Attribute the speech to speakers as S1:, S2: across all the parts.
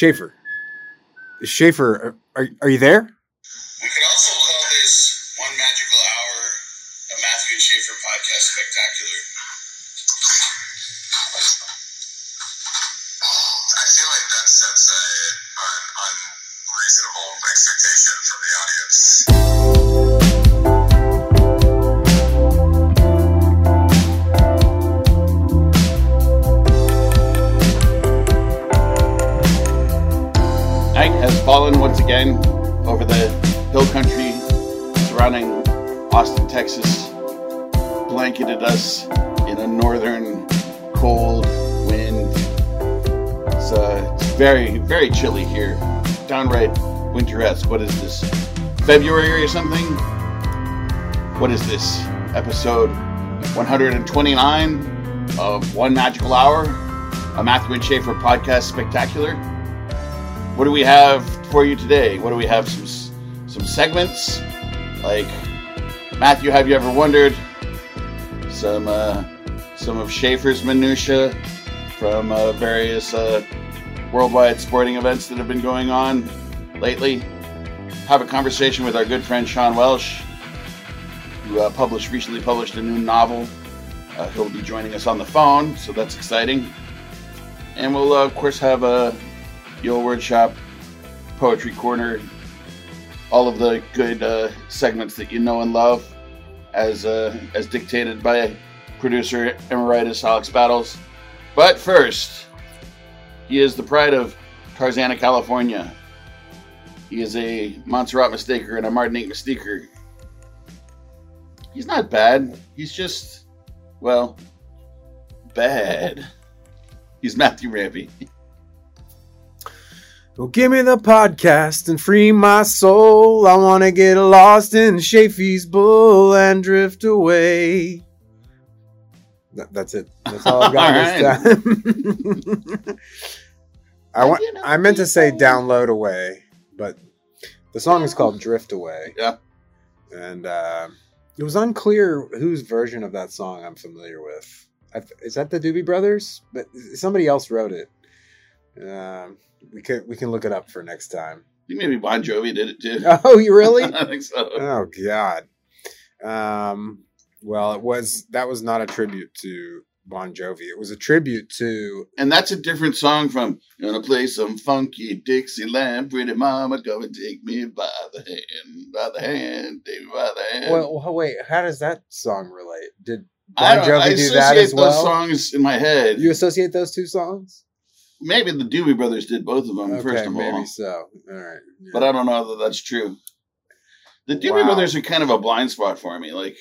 S1: Schaefer. Schaefer, are, are you there?
S2: We could also call this one magical hour a Matthew and Schaefer podcast spectacular.
S3: I feel like that sets a, an unreasonable expectation from the audience.
S4: Texas, blanketed us in a northern cold wind. It's, uh, it's very, very chilly here. Downright winter-esque. What is this? February or something? What is this? Episode 129 of One Magical Hour, a Matthew and Schaefer podcast spectacular. What do we have for you today? What do we have? Some some segments like Matthew. Have you ever wondered? Some uh, some of Schaefer's minutia from uh, various uh, worldwide sporting events that have been going on lately. Have a conversation with our good friend Sean Welsh, who uh, published recently published a new novel. Uh, he'll be joining us on the phone, so that's exciting. And we'll uh, of course have a Yule Word Shop, Poetry Corner, all of the good uh, segments that you know and love, as uh, as dictated by producer emeritus Alex Battles. But first, he is the pride of Tarzana, California. He is a Montserrat mistaker and a Martinique mistaker. He's not bad. He's just, well, bad. He's Matthew Rampy.
S1: Well, give me the podcast and free my soul. I want to get lost in Shafy's bull and drift away. That- that's it. That's all I've got this time. I want. I meant to say download away, but the song is called Drift Away.
S4: Yeah.
S1: and uh, it was unclear whose version of that song I'm familiar with. I, is that the Doobie Brothers? But somebody else wrote it. Um, we can we can look it up for next time.
S4: Think maybe Bon Jovi did it too.
S1: Oh, you really?
S4: I think so.
S1: oh God. Um. Well, it was that was not a tribute to Bon Jovi. It was a tribute to
S4: And that's a different song from Gonna play some funky Dixieland, pretty mama, come and take me by the hand, by the hand, take me by the hand.
S1: well. Wait, how does that song relate? Did Bon
S4: don't I
S1: Jovi do that
S4: associate
S1: as well?
S4: those songs in my head.
S1: You associate those two songs?
S4: Maybe the Doobie Brothers did both of them, first of
S1: maybe
S4: all.
S1: so. All right. yeah.
S4: But I don't know that that's true. The Doobie
S1: Wow.
S4: Brothers are kind of a blind spot for me. Like,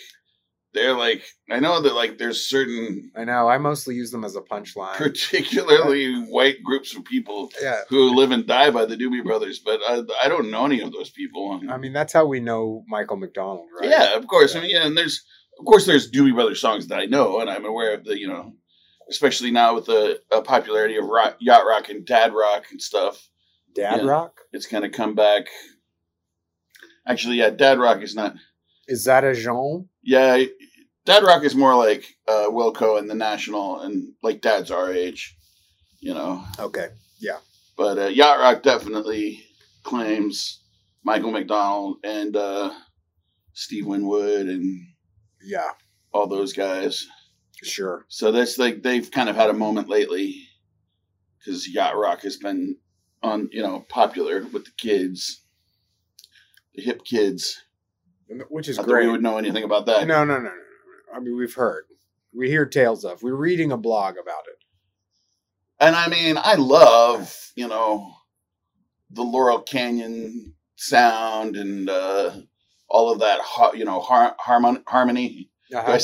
S4: they're like, I know that like there's certain
S1: I know. I mostly use them as a punchline.
S4: particularly white groups of people
S1: Yeah.
S4: who live and die by the Doobie Brothers, but I, I don't know any of those people.
S1: I mean, that's how we know Michael McDonald, right?
S4: Yeah, of course.
S1: Yeah.
S4: I mean, yeah, and there's of course there's Doobie Brothers songs that I know, and I'm aware of the you know, especially now with the uh, popularity of rock, yacht rock and dad rock and stuff.
S1: Dad
S4: Yeah.
S1: Rock?
S4: It's kind of come back. Actually, yeah, dad rock is not.
S1: Is that a genre?
S4: Yeah, dad rock is more like uh, Wilco and the National, and like dad's our age, you know.
S1: Okay. Yeah.
S4: But uh, yacht rock definitely claims Michael McDonald and uh, Steve Winwood and
S1: Yeah.
S4: all those guys.
S1: Sure.
S4: So that's like they've kind of had a moment lately because yacht rock has been on, you know, popular with the kids, the hip kids.
S1: Which is
S4: Not
S1: great.
S4: we would know anything about that.
S1: No, no, no, no. I mean, we've heard. We hear tales of. We're reading a blog about it.
S4: And I mean, I love, you know, the Laurel Canyon sound and uh, all of that, you know, har- harmon- harmony.
S1: Uh-huh.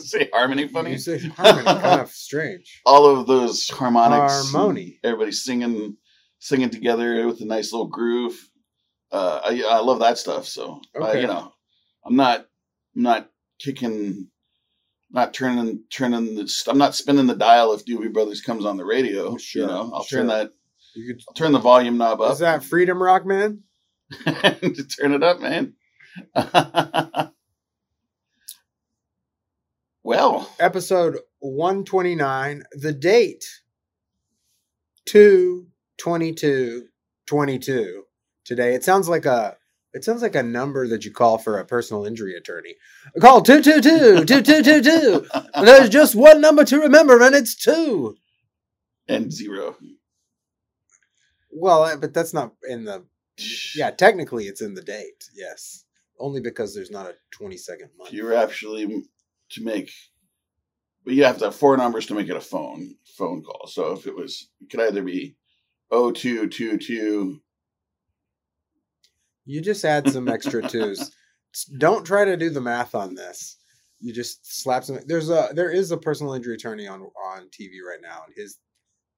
S4: Say, do I say harmony funny?
S1: You say harmony, kind of strange.
S4: all of those harmonics.
S1: Harmony.
S4: Everybody singing, singing together with a nice little groove. Uh, I, I love that stuff. So, uh, you know, I'm not, I'm not kicking, not turning, turning the, I'm not spinning the dial if Doobie Brothers comes on the radio.
S1: Sure,
S4: You know, I'll
S1: sure.
S4: turn that,
S1: You could,
S4: I'll turn the volume knob up.
S1: is that Freedom Rock Man?
S4: to turn it up, man. well,
S1: Episode 129. The date. Two 22 22 today. It sounds like a it sounds like a number that you call for a personal injury attorney. Call 222 2222. There's just one number to remember and it's 2.
S4: and zero.
S1: Well, uh, but that's not in the Yeah, technically it's in the date. Yes. Only because there's not a 20 second month.
S4: You're actually to make, but you have to have four numbers to make it a phone phone call. So if it was, it could either be 0222.
S1: You just add some extra twos. Don't try to do the math on this. You just slap some. There's a there is a personal injury attorney on on TV right now, and his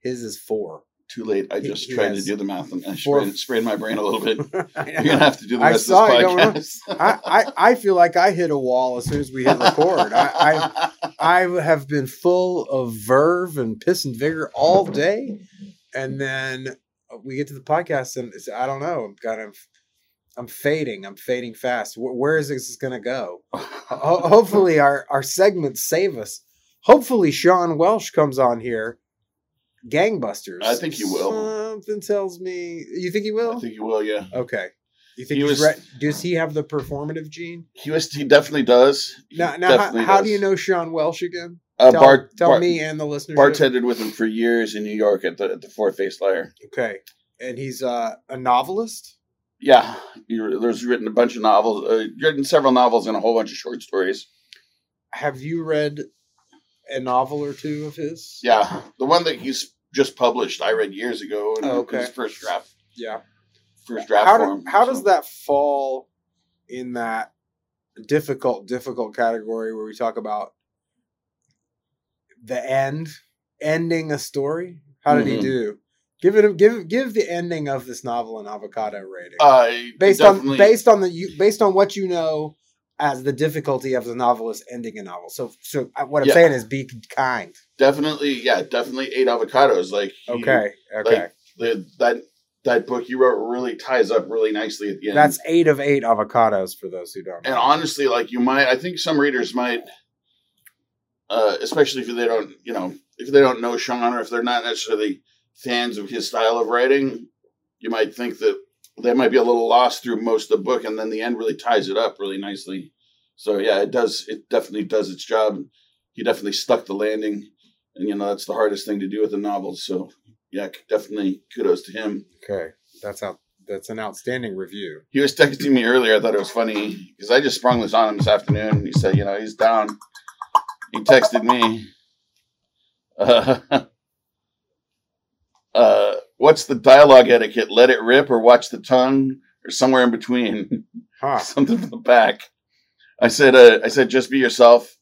S1: his is four.
S4: Too late. I just
S1: he
S4: tried to do the math and I sprayed, sprayed my brain a little bit.
S1: I,
S4: You're gonna have to do the
S1: I
S4: rest
S1: saw
S4: of this podcast.
S1: I, I I feel like I hit a wall as soon as we hit record. I, I I have been full of verve and piss and vigor all day, and then we get to the podcast and it's, I don't know. I'm kind of I'm fading. I'm fading fast. Wh- where is this going to go? Ho- hopefully our our segments save us. Hopefully Sean Welsh comes on here. Gangbusters.
S4: I think he will.
S1: Something tells me. You think he will?
S4: I think you will. Yeah,
S1: okay. You think
S4: He was-
S1: re- does he have the performative gene?
S4: he was. He definitely does. He
S1: Now, now how,
S4: definitely
S1: how do
S4: does.
S1: you know Sean Welsh again?
S4: Uh,
S1: tell
S4: Bart,
S1: tell
S4: Bart-
S1: me and the listeners.
S4: bartended with him for years in New York at the at the Fourth Face Liar.
S1: Okay, and he's uh, a novelist.
S4: Yeah, he, there's written a bunch of novels. Uh, written several novels and a whole bunch of short stories.
S1: Have you read a novel or two of his?
S4: Yeah, the one that he's just published, I read years ago. And
S1: Oh, okay.
S4: His first draft,
S1: Yeah.
S4: first draft
S1: How, do- how
S4: so.
S1: does that fall in that difficult, difficult category where we talk about the end, ending a story? How did he
S4: Mhm.
S1: do? Give it, a, give, give the ending of this novel an avocado rating.
S4: Uh,
S1: based on based on the you based on what you know as the difficulty of the novelist ending a novel. So so uh, what I'm
S4: Yeah.
S1: saying is be kind.
S4: definitely, yeah, definitely eight avocados. Like he-
S1: Okay. Okay.
S4: like, the, that that book you wrote really ties up really nicely at the end.
S1: That's eight of eight avocados for those who don't know.
S4: and honestly, like you might, I think some readers might, uh, especially if they don't, you know, if they don't know Sean or if they're not necessarily fans of his style of writing, you might think that they might be a little lost through most of the book, and then the end really ties it up really nicely. So yeah, it does. It definitely does its job. He definitely stuck the landing, and you know that's the hardest thing to do with the novels. So yeah, definitely kudos to him.
S1: okay. That's out that's an outstanding review.
S4: He was texting me earlier. I thought it was funny because I just sprung this on him this afternoon. He said, you know, he's down. He texted me. Uh, uh, what's the dialogue etiquette? Let it rip or watch the tongue or somewhere in between?
S1: Huh.
S4: Something from the back. I said, uh, I said, just be yourself.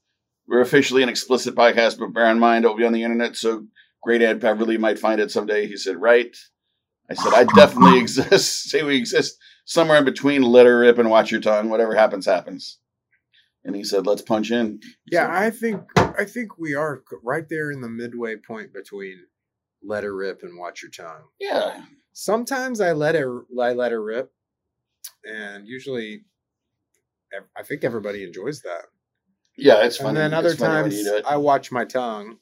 S4: We're officially an explicit podcast, but bear in mind it'll be on the internet, so Great Ed Beverly might find it someday. He said, right. I said, I definitely exist. Say we exist somewhere in between let her rip and watch your tongue. Whatever happens, happens. And he said, let's punch in.
S1: Yeah,
S4: So-
S1: I think I think we are right there in the midway point between let her rip and watch your tongue.
S4: yeah.
S1: Sometimes I let it I let her rip, and usually, I think everybody enjoys that.
S4: Yeah, it's funny.
S1: and then other
S4: when
S1: times
S4: you do it.
S1: I watch my tongue,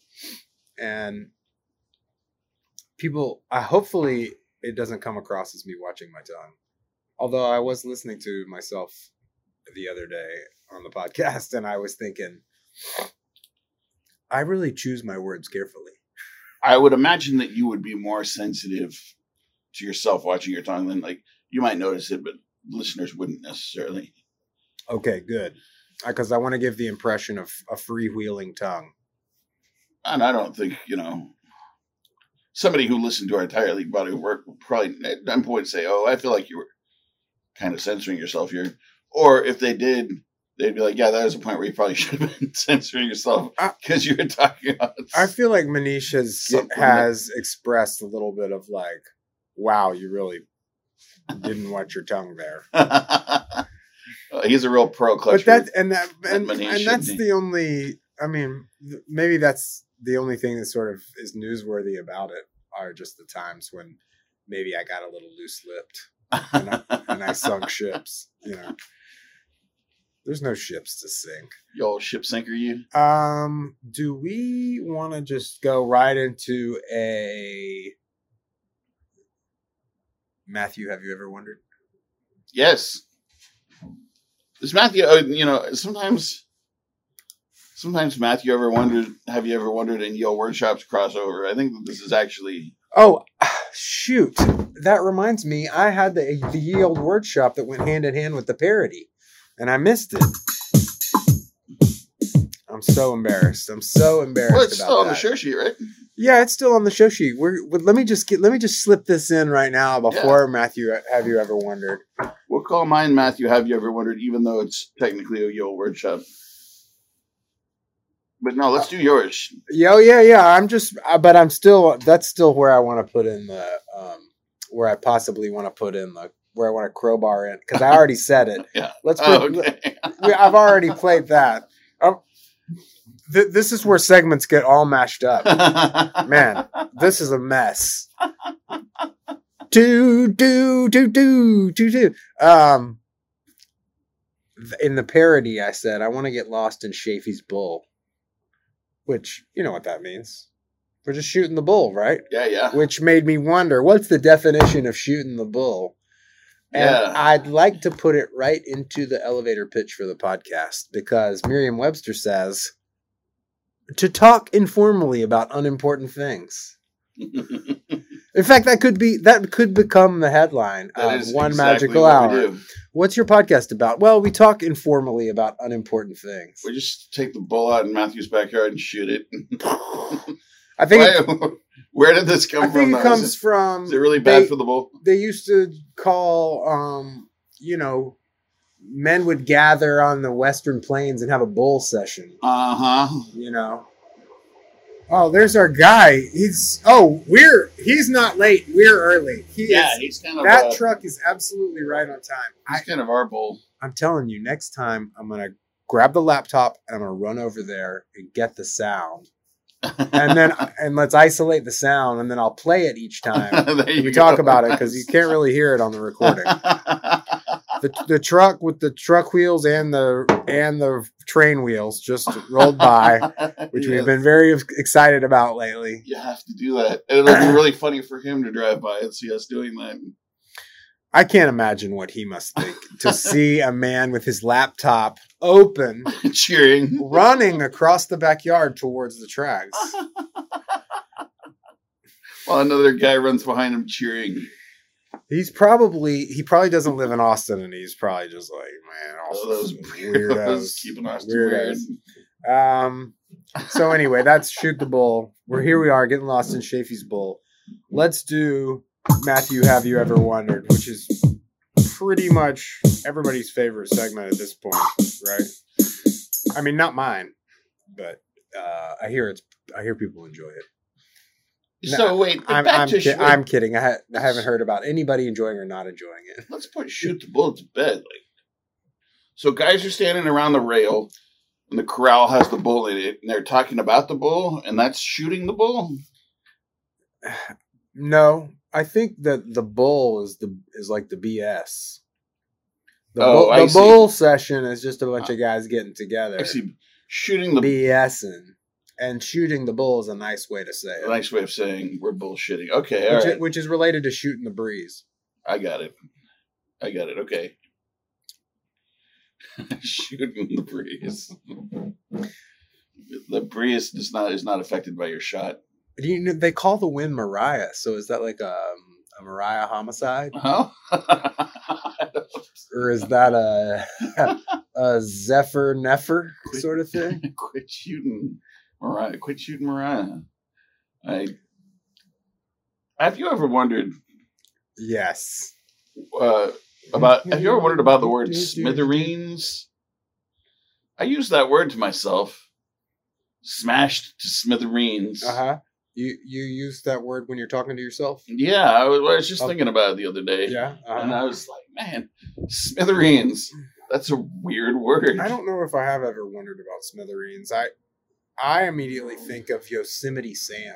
S1: and people. I hopefully it doesn't come across as me watching my tongue. Although I was listening to myself the other day on the podcast, and I was thinking, I really choose my words carefully.
S4: I would imagine that you would be more sensitive to yourself watching your tongue than like you might notice it, but listeners wouldn't necessarily.
S1: Okay, good. Uh, because I want to give the impression of a freewheeling tongue.
S4: And I don't think, you know, somebody who listened to our entire league body of work would probably at some point say, Oh, I feel like you were kind of censoring yourself here. Or if they did, they'd be like, Yeah, that was a point where you probably should have been censoring yourself because you were talking about
S1: I feel like Manish has has expressed a little bit of like, "Wow, you really didn't watch your tongue there."
S4: Uh, he's a real pro clutch.
S1: but that and that and, and that's the only. I mean, th- maybe that's the only thing that sort of is newsworthy about it are just the times when maybe I got a little loose lipped and and I sunk ships. You know, there's no ships to sink.
S4: old ship sinker, you.
S1: Um, do we want to just go right into a Matthew, have you ever wondered?
S4: Yes. Is Matthew? Uh, you know, sometimes, sometimes Matthew ever wondered. Have you ever wondered in Yo Workshops crossover? I think this is actually.
S1: Oh, shoot. That reminds me, I had the, the ye old word shop that went hand in hand with the parody, and I missed it. I'm so embarrassed. I'm so embarrassed
S4: Well, it's still on the show sheet, right?
S1: Yeah, it's still on the show sheet. We're, we let me just get let me just slip this in right now before Matthew. Have you ever wondered?
S4: We'll call mine Matthew. Have you ever wondered? Even though it's technically a Yo Workshop. But no, let's do yours.
S1: Yeah, oh, yeah, yeah. I'm just, uh, but I'm still. That's still where I want to put in the, um, where I possibly want to put in the, where I want to crowbar in because I already said it.
S4: Yeah.
S1: Let's put.
S4: Oh, okay.
S1: we- I've already played that. Um, th- this is where segments get all mashed up. Man, this is a mess. Do do do do do do. Um, in the parody, I said I want to get lost in Shafy's bull, which you know what that means. We're just shooting the bull, right?
S4: Yeah, yeah.
S1: Which made me wonder what's the definition of shooting the bull. And
S4: Yeah.
S1: I'd like to put it right into the elevator pitch for the podcast because Merriam Webster says to talk informally about unimportant things. In fact, that could be that could become the headline
S4: That
S1: of one
S4: exactly
S1: magical
S4: what
S1: hour. What's your podcast about? Well, we talk informally about unimportant things.
S4: We just take the bull out in Matthew's backyard and shoot it.
S1: I think it,
S4: Where did this come
S1: I think
S4: from?
S1: it comes
S4: is,
S1: from
S4: it, is it really bad
S1: they-
S4: for the bull?
S1: they used to call um you know men would gather on the western plains and have a bull session
S4: Uh huh.
S1: you know oh there's our guy he's oh we're he's not late we're early he
S4: Yeah,
S1: is,
S4: he's kind of
S1: that
S4: uh,
S1: truck is absolutely right on time I,
S4: he's kind of our bull.
S1: i'm telling you next time i'm gonna grab the laptop and i'm gonna run over there and get the sound and then and let's isolate the sound and then i'll play it each time we talk about it because you can't really hear it on the recording the the truck with the truck wheels and the and the train wheels just rolled by, which
S4: Yeah.
S1: we've been very excited about lately.
S4: You have to do that. And it'll be really funny for him to drive by and see us doing that.
S1: I can't imagine what he must think to see a man with his laptop open
S4: Cheering.
S1: running across the backyard towards the tracks.
S4: While another guy runs behind him cheering.
S1: He's probably he probably doesn't live in Austin, and he's probably just like, man, Austin's
S4: those
S1: weirdos,
S4: keeping us weird.
S1: weirdos. Um. So anyway, that's shoot the bull. We're here. We are getting lost in Shafy's bull. Let's do Matthew. Have you ever wondered? Which is pretty much everybody's favorite segment at this point, right? I mean, not mine, but uh, I hear it's. I hear people enjoy it. No,
S4: So wait,
S1: I'm.
S4: back
S1: I'm,
S4: to
S1: ki-
S4: shoot-
S1: I'm kidding. I, ha- I haven't heard about anybody enjoying or not enjoying it.
S4: let's put shoot the bull to bed. Like, so guys are standing around the rail, and the corral has the bull in it, and they're talking about the bull, and that's shooting the bull.
S1: No, I think that the bull is the is like the BS. The,
S4: Oh,
S1: bull,
S4: I
S1: the
S4: see.
S1: bull session is just a bunch of guys getting together,
S4: Actually, shooting the
S1: BSing, and shooting the bull is a nice way to say
S4: a
S1: it,
S4: nice way of saying we're bullshitting. Okay, all
S1: which,
S4: right,
S1: is, which is related to shooting the breeze.
S4: I got it. I got it. Okay. shooting the breeze. the breeze is not is not affected by your shot.
S1: Do You know, they call the wind Mariah, so is that like a, a Mariah homicide,
S4: Huh?
S1: or is that a a Zephyr Nefer sort of thing?
S4: quit shooting Mariah. Quit shooting Mariah. I have you ever wondered
S1: Yes.
S4: uh, about have you ever wondered about the word smithereens? I use that word to myself. Smashed to smithereens.
S1: Uh huh. You you use that word when you're talking to yourself?
S4: Yeah, I was, I was just
S1: Oh.
S4: thinking about it the other day.
S1: Yeah.
S4: And
S1: uh-huh.
S4: I was like, man, smithereens. That's a weird word.
S1: I don't know if I have ever wondered about smithereens. I I immediately think of Yosemite Sam.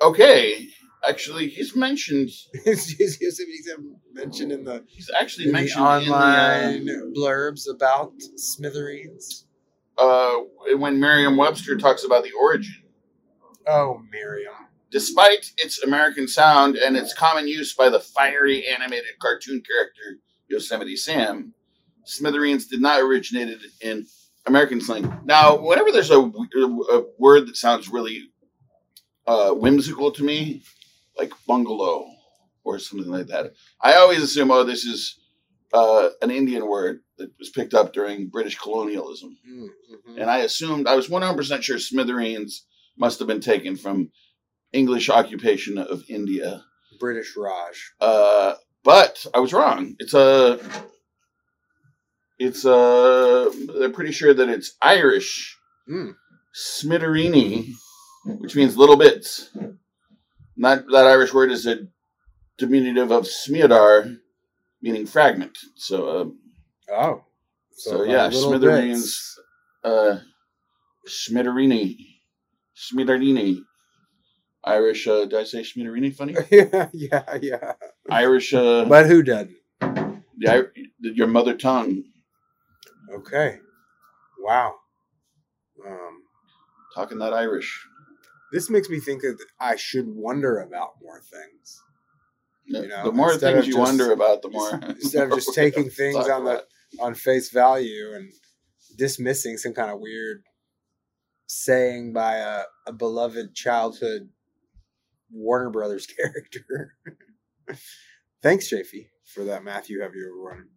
S4: Okay. Actually, he's mentioned.
S1: Is Yosemite Sam mentioned in the,
S4: He's actually mentioned
S1: online
S4: in the,
S1: blurbs about smithereens?
S4: uh, uh, when Merriam-Webster talks about the origin.
S1: Oh, Miriam.
S4: Despite its American sound and its common use by the fiery animated cartoon character Yosemite Sam, smithereens did not originate in American slang. Now, whenever there's a, a word that sounds really uh, whimsical to me, like bungalow or something like that, I always assume, oh, this is uh, an Indian word that was picked up during British colonialism.
S1: Mm-hmm.
S4: And I assumed, I was 100% sure smithereens must have been taken from English occupation of India.
S1: British Raj.
S4: Uh, but I was wrong. It's a. It's a. They're pretty sure that it's Irish
S1: Mm.
S4: smitterini, which means little bits. Not that Irish word is a diminutive of smiadar, meaning fragment. So, uh,
S1: Oh.
S4: so,
S1: like
S4: yeah, smithereens,
S1: bits.
S4: uh, smitterini, smitterini. Irish, uh, did I say smitterini funny?
S1: yeah, yeah, yeah.
S4: Irish, uh,
S1: But who doesn't?
S4: the, your mother tongue.
S1: Okay. Wow. Um,
S4: Talking that Irish.
S1: this makes me think that I should wonder about more things. You know,
S4: the more things you
S1: just-
S4: wonder about, the more.
S1: instead of just taking things on the
S4: about.
S1: on face value and dismissing some kind of weird saying by a, a beloved childhood Warner Brothers character. Thanks, Chafee, for that Matthew Have You Ever Wondered.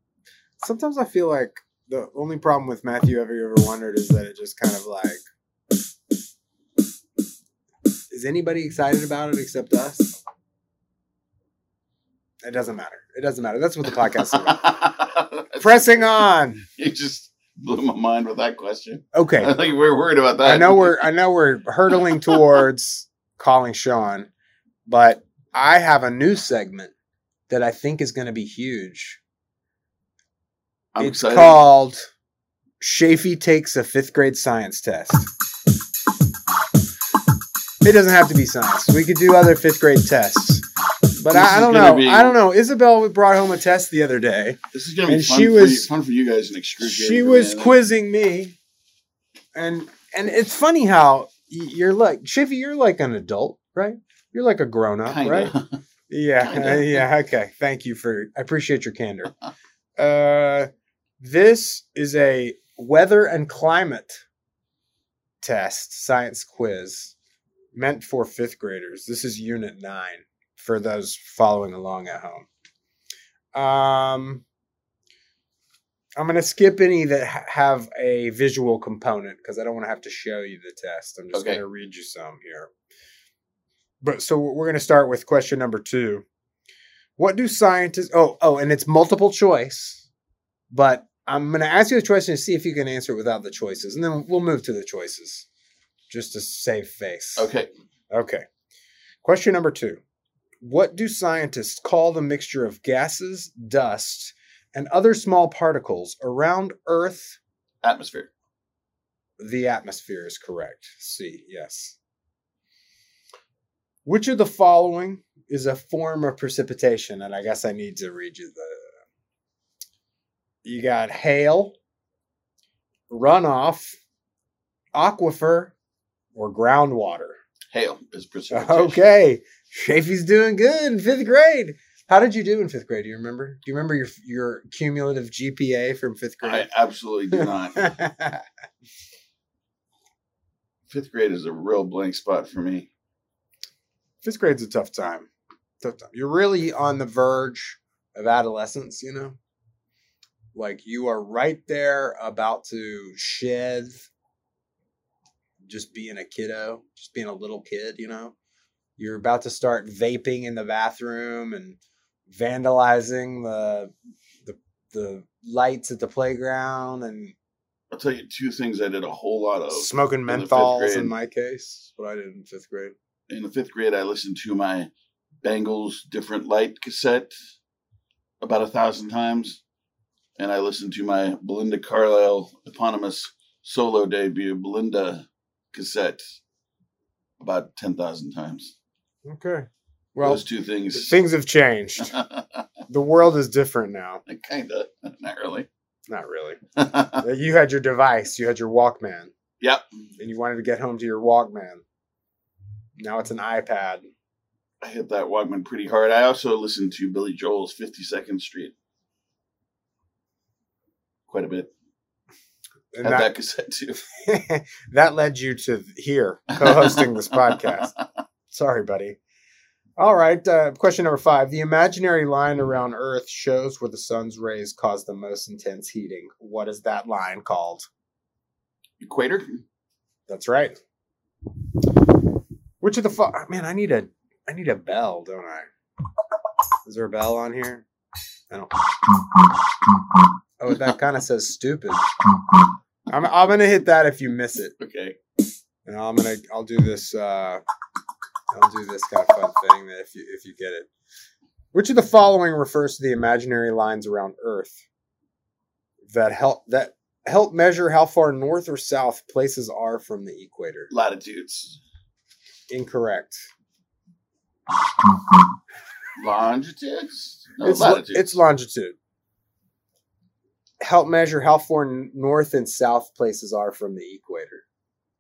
S1: Sometimes I feel like the only problem with Matthew Have You Ever Wondered is that it just kind of like is anybody excited about it except us? It doesn't matter. It doesn't matter. That's what the podcast is about. Pressing on.
S4: you just blew my mind with that question. I
S1: Okay.
S4: think we're worried about that.
S1: I know we're I know we're hurtling towards calling Sean, but I have a new segment that I think is going to be huge.
S4: I'm
S1: it's
S4: excited.
S1: called Shafee takes a fifth grade science test. It doesn't have to be science. We could do other fifth grade tests. But I, I don't know.
S4: be-
S1: I don't know. Isabel brought home a test the other day.
S4: This is gonna be
S1: and
S4: fun,
S1: she
S4: for
S1: was-
S4: you, fun for you guys and excruciating.
S1: she was quizzing me and and it's funny how you're like Shifty, you're like an adult right you're like a grown-up
S4: Kinda.
S1: right yeah yeah okay thank you for i appreciate your candor uh this is a weather and climate test science quiz meant for fifth graders this is unit nine for those following along at home um I'm going to skip any that ha- have a visual component because I don't want to have to show you the test. I'm just
S4: Okay.
S1: going to read you some here. But so we're going to start with question number two. What do scientists? Oh, oh, and it's multiple choice. But I'm going to ask you the question to see if you can answer it without the choices, and then we'll move to the choices, just to save face.
S4: Okay.
S1: Okay. Question number two. What do scientists call the mixture of gases, dust, and other small particles around Earth?
S4: Atmosphere.
S1: The atmosphere is correct. C, yes. Which of the following is a form of precipitation? And I guess I need to read you the. You got hail, runoff, aquifer, or groundwater.
S4: Hail is precipitation.
S1: Okay. Shafee's doing good in fifth grade. How did you do in fifth grade? Do you remember? Do you remember your your cumulative GPA from fifth grade?
S4: I absolutely do not. Fifth grade is a real blank spot for me.
S1: fifth grade's a tough time. Tough time. You're really on the verge of adolescence, you know? Like you are right there about to shed just being a kiddo, just being a little kid, you know? You're about to start vaping in the bathroom and vandalizing the the the lights at the playground and
S4: I'll tell you two things I did a whole lot of.
S1: smoking menthols
S4: grade.
S1: in my case. What I did in fifth grade.
S4: In the fifth grade, I listened to my Bengals Different Light cassette about a thousand times. And I listened to my Belinda Carlisle eponymous solo debut, Belinda cassette, about 10,000 times.
S1: Okay. Well,
S4: Those two things.
S1: things have changed. the world is different now.
S4: kind of, not really.
S1: Not really. You had your device, you had your Walkman,
S4: yep.
S1: and you wanted to get home to your Walkman. Now it's an iPad.
S4: I hit that Walkman pretty hard. I also listened to Billy Joel's 52nd Street quite a bit.
S1: And
S4: that,
S1: that,
S4: cassette too.
S1: that led you to here co-hosting this podcast. Sorry, buddy. All right. Uh, question number five. The imaginary line around Earth shows where the sun's rays cause the most intense heating. What is that line called?
S4: Equator?
S1: That's right. Which of the fu- man? I need a I need a bell, don't I? Is there a bell on here? I don't. Oh, that kind of says stupid. I'm I'm gonna hit that if you miss it,
S4: Okay.
S1: and I'm gonna I'll do this. uh I'll do this kind of fun thing that if you if you get it. Which of the following refers to the imaginary lines around Earth that help that help measure how far north or south places are from the equator?
S4: Latitudes.
S1: Incorrect.
S4: Longitudes? No,
S1: it's,
S4: latitudes.
S1: it's longitude. Help measure how far north and south places are from the equator.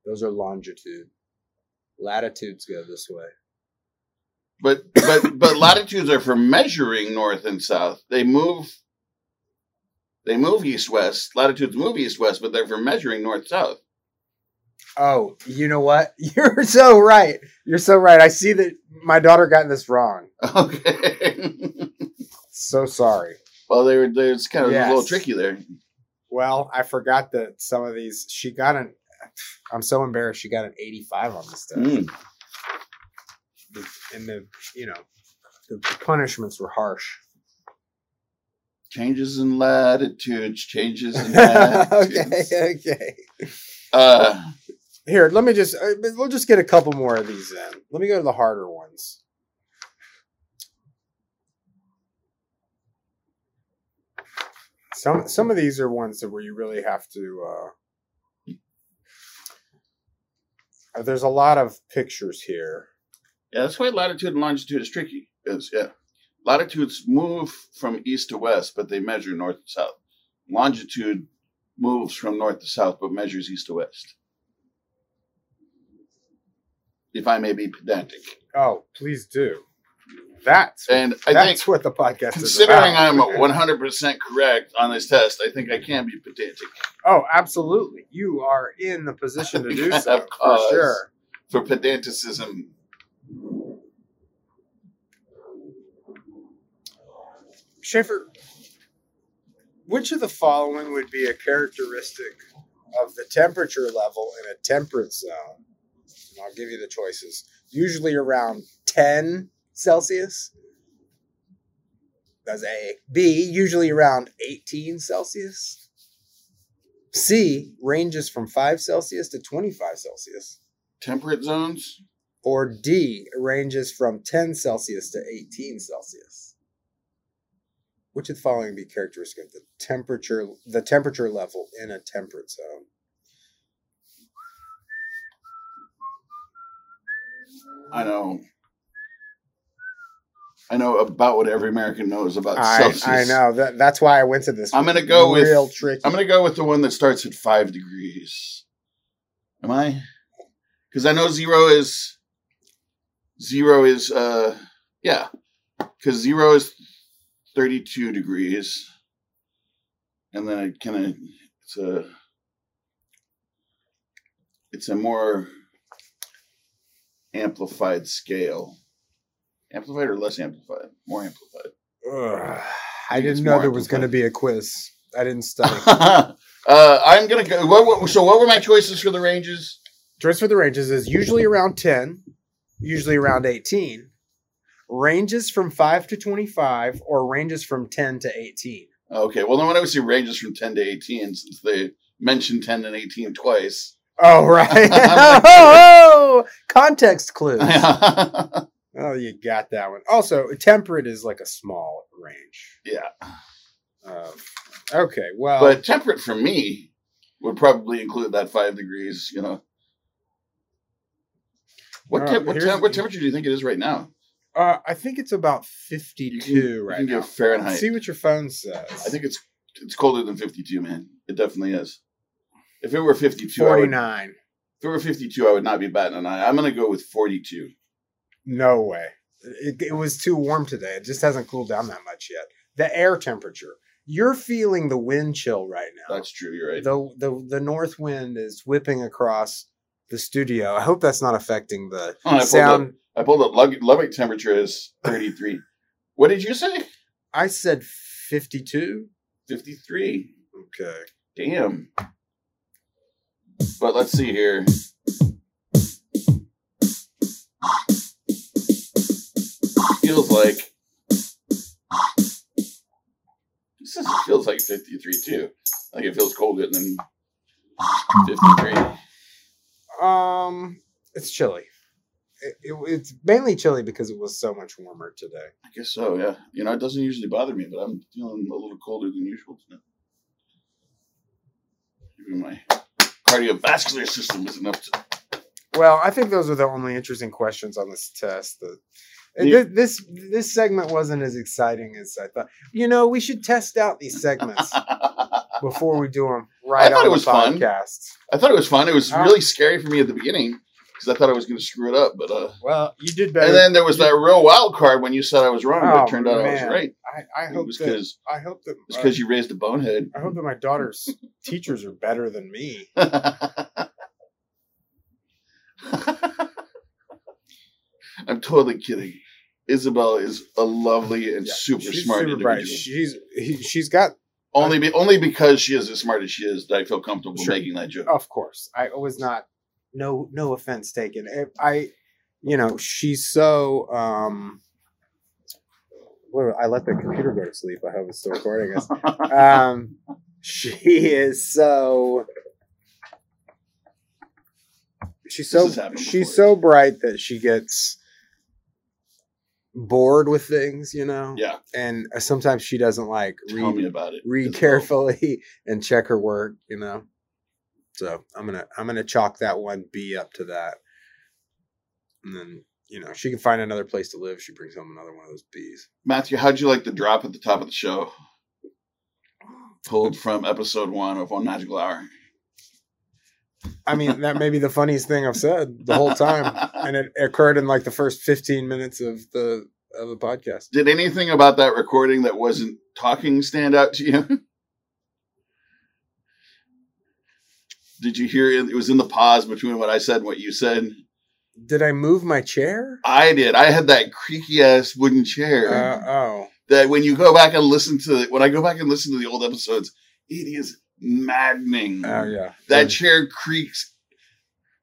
S1: Those are longitude. Latitudes go this way.
S4: But but but latitudes are for measuring north and south. They move. They move east west. Latitudes move east west, but they're for measuring north south.
S1: Oh, you know what? You're so right. You're so right. I see that my daughter got this wrong.
S4: Okay.
S1: So sorry.
S4: Well, they were. they- It's kind of a little tricky there.
S1: Well, I forgot that some of these she got an. I'm so embarrassed. She got an 85 on this test,
S4: Mm.
S1: and the you know the punishments were harsh.
S4: Changes in latitudes. Changes in
S1: okay,
S4: latitudes.
S1: okay. Okay.
S4: Uh,
S1: Here, let me just uh, we'll just get a couple more of these in. Let me go to the harder ones. Some some of these are ones that where you really have to. Uh, there's a lot of pictures here.
S4: yeah, that's why latitude and longitude is tricky. Is yeah, latitudes move from east to west, but they measure north to south. Longitude moves from north to south, but measures east to west. If I may be pedantic,
S1: Oh, please do. That's
S4: and I
S1: that's
S4: think
S1: what the podcast
S4: considering
S1: is
S4: Considering
S1: I'm
S4: 100% correct on this test, I think I can be pedantic
S1: oh, absolutely. You are in the position to do so for sure.
S4: for pedanticism.
S1: Schaefer, which of the following would be a characteristic of the temperature level in a temperate zone? And I'll give you the choices. Usually around 10 Celsius. That's A. B, usually around 18 Celsius. C, ranges from 5 Celsius to 25 Celsius.
S4: Temperate zones?
S1: Or D, ranges from 10 Celsius to 18 Celsius. Which of the following be characteristic of the temperature the temperature level in a temperate zone?
S4: I know. I know about what every American knows about
S1: I,
S4: Celsius.
S1: I know that that's why I went to this.
S4: I'm gonna go with-
S1: real tricky.
S4: I'm gonna go with the one that starts at five degrees. Am I? Because I know zero is zero is uh yeah. Because zero is thirty-two degrees, and then it kind of it's a it's a more amplified scale. Amplified or less amplified? More amplified.
S1: Ugh, I didn't know there was going to be a quiz. I didn't study.
S4: uh, I'm gonna go. What, what, so, what were my choices for the ranges?
S1: Choice for the ranges is usually around 10, usually around 18. Ranges from 5 to 25 or ranges from 10 to 18.
S4: Okay, well, then when I would say ranges from 10 to 18, since they mentioned 10 and 18 twice.
S1: Oh, right. oh, context clues. Oh, you got that one. Also, temperate is like a small range. Yeah. Um, okay, well,
S4: But temperate for me would probably include that five degrees, you know. What,
S1: Uh,
S4: what, temp- what temperature do you think it is right now?
S1: uh, I think it's about 52
S4: can-
S1: right now.
S4: Fahrenheit.
S1: See what your phone says.
S4: I think it's it's colder than 52, man. It definitely is. If it were 52, I would-
S1: 49.
S4: If it were 52, I would not be batting an eye. I'm going to go with 42.
S1: No way. It, it was too warm today. It just hasn't cooled down that much yet. The air temperature. You're feeling the wind chill right now.
S4: That's true. You're right.
S1: the the the north wind is whipping across the studio. I hope that's not affecting the
S4: Oh, I pulled
S1: sound.
S4: I pulled up Lubbock temperature is 33. what did you say?
S1: I said 52.
S4: 53.
S1: Okay.
S4: Damn. But let's see here. Feels like this is, feels like 53 too. Like it feels colder than 53.
S1: Um, it's chilly. It, it, it's mainly chilly because it was so much warmer today.
S4: I guess so, yeah. You know, it doesn't usually bother me, but I'm feeling a little colder than usual. Maybe my cardiovascular system isn't up to.
S1: Well, I think those are the only interesting questions on this test. The,
S4: Yeah.
S1: this this segment wasn't as exciting as I thought. You know, we should test out these segments before we do them right I
S4: thought
S1: on
S4: it
S1: the
S4: was fun. I thought it was fun. It was really scary for me at the beginning because I thought I was going to screw it up. But uh,
S1: Well, you did better.
S4: and then there was that real wild card when you said I was wrong, but
S1: Oh,
S4: it turned out I was right.
S1: I, I
S4: It
S1: hope
S4: was
S1: that
S4: because
S1: I hope that
S4: it's
S1: uh,
S4: because you raised a bonehead.
S1: I hope that my daughter's teachers are better than me.
S4: I'm totally kidding. Isabel is a lovely and
S1: Yeah,
S4: super smart
S1: super
S4: individual.
S1: bright. She's he, she's got
S4: only be, only because she is as smart as she is, that I feel comfortable
S1: Sure.
S4: making that joke.
S1: of course. I was not no no offense taken. I you know, she's so um I let the computer go to sleep. I hope it's still recording us. Um she is so she's so
S4: This has happened
S1: she's so bright that she gets bored with things, you know?
S4: yeah,
S1: And uh, sometimes she doesn't like
S4: tell
S1: read
S4: about it.
S1: read carefully and check her work, you know. So I'm gonna I'm gonna chalk that one B up to that. And then, you know, she can find another place to live, she brings home another one of those B's.
S4: Matthew, how'd you like the drop at the top of the show? Pulled from episode one of One Magical Hour.
S1: I mean, that may be the funniest thing I've said the whole time. And it occurred in like the first 15 minutes of the of the podcast.
S4: Did anything about that recording that wasn't talking stand out to you? Did you hear it? It was in the pause between what I said and what you said.
S1: Did I move my chair?
S4: I did. I had that creaky ass wooden chair
S1: Uh, oh.
S4: that when you go back and listen to when I go back and listen to the old episodes, it is maddening.
S1: Oh yeah.
S4: That chair creaks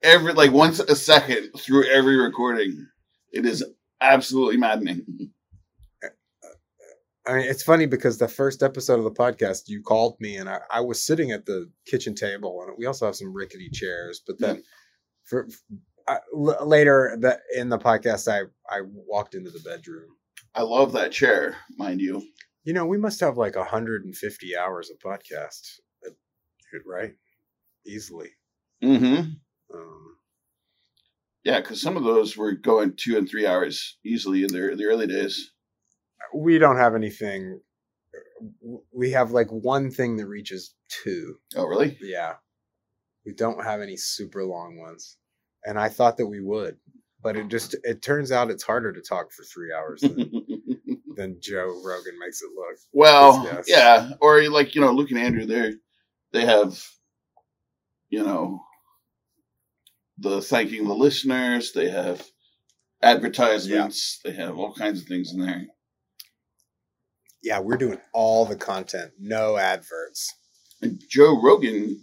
S4: every like once a second through every recording. It is absolutely maddening.
S1: I mean, it's funny because the first episode of the podcast, you called me and I, I was sitting at the kitchen table, and we also have some rickety chairs. But then, mm-hmm. for I, l- later the, in the podcast, I I walked into the bedroom.
S4: I love that chair, mind you.
S1: You know, we must have like 150 hours of podcast, uh, right? Easily.
S4: Mm-hmm.
S1: Um,
S4: Yeah, because some of those were going two and three hours easily in the, the early days.
S1: we don't have anything. We have like one thing that reaches two.
S4: Oh, really?
S1: Yeah. We don't have any super long ones. And I thought that we would. But it just it turns out it's harder to talk for three hours than, than Joe Rogan makes it look.
S4: well,
S1: Yes.
S4: yeah, or like you know, Luke and Andrew, they they have, you know, the thanking the listeners. They have advertisements. They have all kinds of things in there.
S1: Yeah, we're doing all the content, no adverts.
S4: And Joe Rogan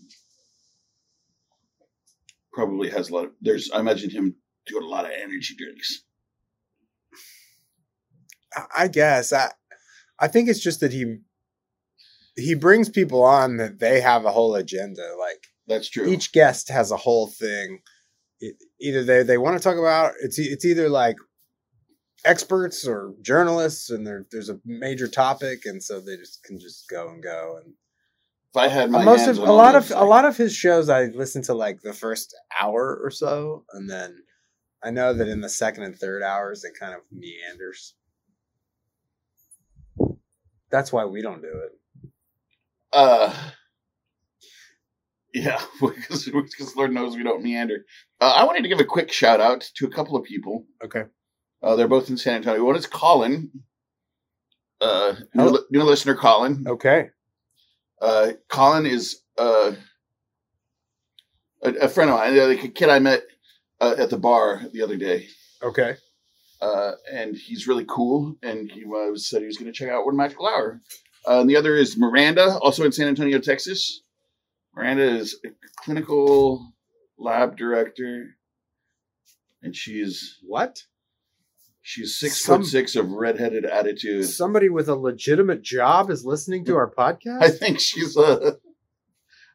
S4: probably has a lot of. There's, I imagine him doing a lot of energy drinks.
S1: I- I guess I I think it's just that he he brings people on that they have a whole agenda. Like
S4: That's true.
S1: each guest has a whole thing. E- Either they they want to talk about it's it's either like experts or journalists, and there, there's a major topic, and so they just can just go and go. And
S4: if I had my
S1: most of a lot of a lot of his shows, I listen to like the first hour or so, and then I know that in the second and third hours it kind of meanders. That's why we don't do it.
S4: Uh, Yeah, because, because Lord knows we don't meander. Uh, I wanted to give a quick shout out to a couple of people.
S1: Okay.
S4: Uh, they're both in San Antonio. One is Colin, uh, new,
S1: Hello.
S4: li- new listener Colin.
S1: Okay.
S4: Uh, Colin is uh, a, a friend of mine, like a kid I met uh, at the bar the other day.
S1: Okay.
S4: uh, and he's really cool. And he was said he was going to check out One Magical Hour. Uh, and the other is Miranda, also in San Antonio, Texas. Miranda is a clinical lab director, and she's
S1: What?
S4: she's six
S1: Some-
S4: foot six of redheaded attitude.
S1: Somebody with a legitimate job is listening to our podcast?
S4: I think she's uh,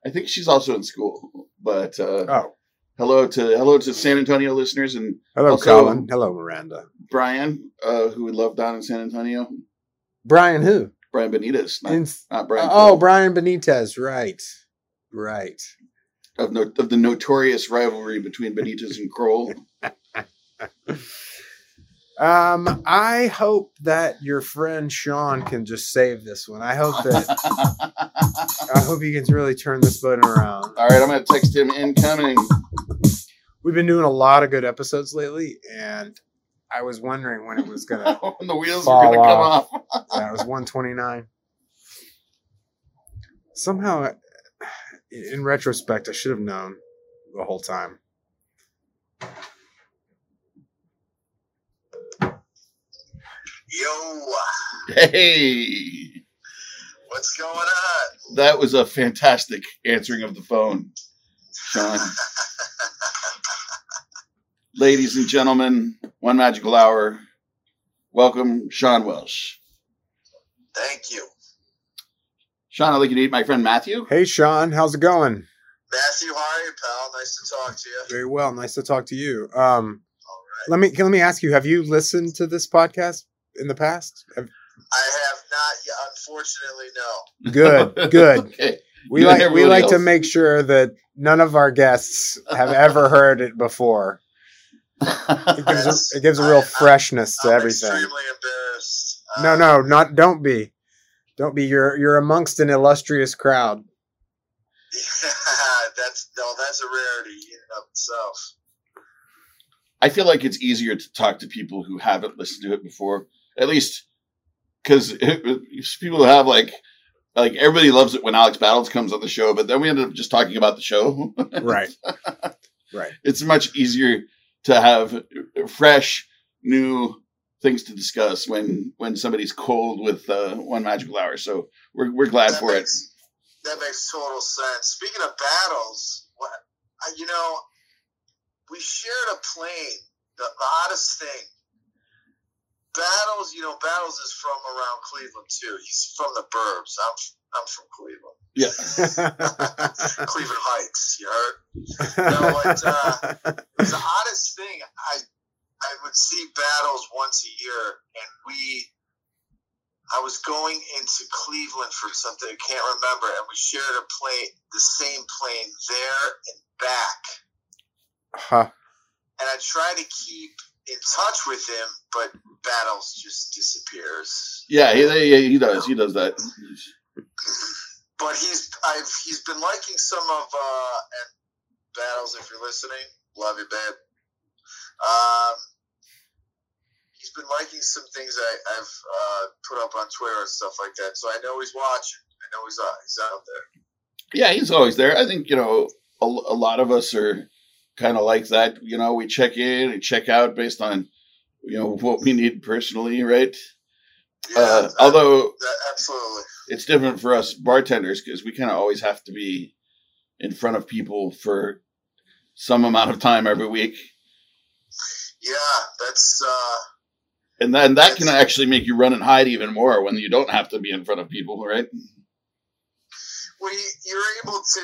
S4: I think she's also in school. But uh,
S1: oh.
S4: hello to hello to San Antonio listeners and
S1: Hello,
S4: Also-
S1: Colin. Hello, Miranda.
S4: Brian, uh, who we love down in San Antonio.
S1: Brian who?
S4: Brian Benitez, not,
S1: In-
S4: not Brian.
S1: oh,
S4: Cole.
S1: Brian Benitez. Right. Right.
S4: of, no, of the notorious rivalry between Benitez and Kroll.
S1: Um, I hope that your friend Sean can just save this one. I hope that I hope he can really turn this button around.
S4: All right, I'm going to text him incoming.
S1: We've been doing a lot of good episodes lately, and I was wondering when it was gonna.
S4: when the wheels
S1: Fall
S4: are going to come
S1: off.
S4: off.
S1: yeah, was one twenty nine. Somehow, in retrospect, I should have known the whole time.
S3: Yo,
S4: Hey,
S3: what's going on?
S4: that was a fantastic answering of the phone, Sean. Ladies and gentlemen, one magical hour. Welcome, Sean Welsh.
S3: Thank you.
S4: Sean, I'd like you to meet my friend Matthew.
S1: Hey, Sean, how's it going?
S3: Matthew, how are you, pal? Nice to talk to you.
S1: Very well. Nice to talk to you. Um, let me let me ask you: Have you listened to this podcast in the past? Have-
S3: I have not yet, unfortunately, no.
S1: Good, good.
S4: okay.
S1: We
S4: You
S1: like we
S4: everybody
S1: like to make sure that none of our guests have ever heard it before. It gives a, it gives a real
S3: I- I-
S1: freshness to
S3: I'm
S1: everything.
S3: extremely embarrassed.
S1: No, no, um, not don't be, don't be. You're you're amongst an illustrious crowd.
S3: that's no, that's a rarity in and of itself.
S4: I feel like it's easier to talk to people who haven't listened to it before, at least because people who have like like everybody loves it when Alex Battles comes on the show, but then we end up just talking about the show.
S1: Right. right.
S4: it's much easier to have fresh, new things to discuss when when somebody's cold with uh, one magical hour. So we're we're glad
S3: that
S4: for it.
S3: That makes total sense. Speaking of battles, what you know, we shared a plane. The, the oddest thing. Battles, you know, Battles is from around Cleveland too. He's from the burbs. I'm I'm from Cleveland.
S4: Yeah.
S3: Cleveland Heights, you heard? No, but, uh, It's the oddest thing. I I would see battles once a year, and we. I was going into Cleveland for something I can't remember, and we shared a plane, the same plane there and back.
S1: huh.
S3: And I try to keep in touch with him, but battles just disappears.
S4: Yeah, he, he, he does. He does that.
S3: But he's I've he's been liking some of uh and battles. If you're listening, love you, babe. Um, he's been liking some things I, I've uh, put up on Twitter and stuff like that. So I know he's watching. I know he's uh, he's out there.
S4: Yeah, he's always there. I think you know a, a lot of us are kind of like that. You know, we check in and check out based on you know what we need personally, right?
S3: Yeah,
S4: Uh, although
S3: absolutely.
S4: it's different for us bartenders because we kind of always have to be in front of people for some amount of time every week,
S3: Yeah, that's uh,
S4: and then that can actually make you run and hide even more when you don't have to be in front of people, right?
S3: well, you, you're able to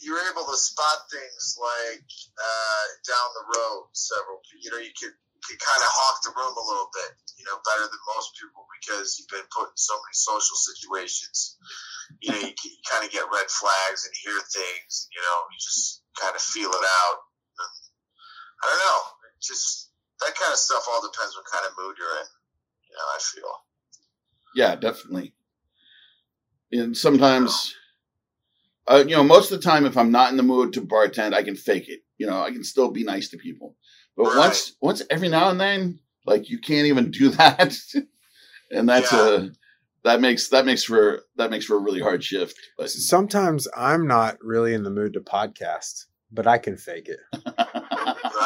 S3: you're able to spot things like uh, down the road several. You know, you could could kind of hawk the room a little bit, you know, better than most people because you've been put in so many social situations. You know, you, you kind of get red flags and hear things, and, you know, you just kind of feel it out. I don't know. Just that kind of stuff all depends what kind of mood you're in. You know, I feel.
S4: Yeah, definitely. And sometimes, Uh, you know, most of the time, if I'm not in the mood to bartend, I can fake it. You know, I can still be nice to people. But
S3: Right.
S4: once, once every now and then, like you can't even do that, and that's
S3: Yeah.
S4: a that makes that makes for that makes for a really hard shift. But
S1: Sometimes I'm not really in the mood to podcast, but I can fake it.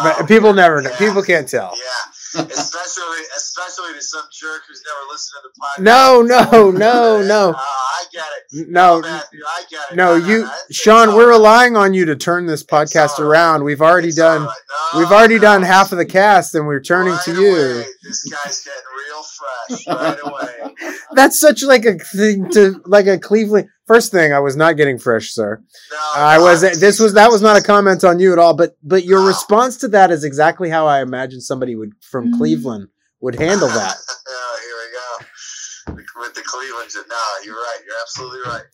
S1: But people never know.
S3: yeah.
S1: People can't tell.
S3: Yeah, especially especially to some jerk who's never listened to the podcast.
S1: No, no, no, no.
S3: Oh, I get it.
S1: No,
S3: Matthew, I get it.
S1: no, you,
S3: I- it's
S1: Sean. We're
S3: right.
S1: relying on you to turn this podcast
S3: right.
S1: around. We've already
S3: It's
S1: done.
S3: right. No,
S1: We've already
S3: no.
S1: done half of the cast, and we're turning to you.
S3: away, This guy's getting real fresh right away.
S1: That's such like a thing to like a Cleveland. First thing, I was not getting fresh, sir.
S3: No,
S1: I was. This was that was not a comment on you at all. But but your
S3: No.
S1: response to that is exactly how I imagine somebody would from
S3: Mm.
S1: Cleveland would handle that.
S3: oh, here we go with the Cleveland. No, you're right. You're absolutely right.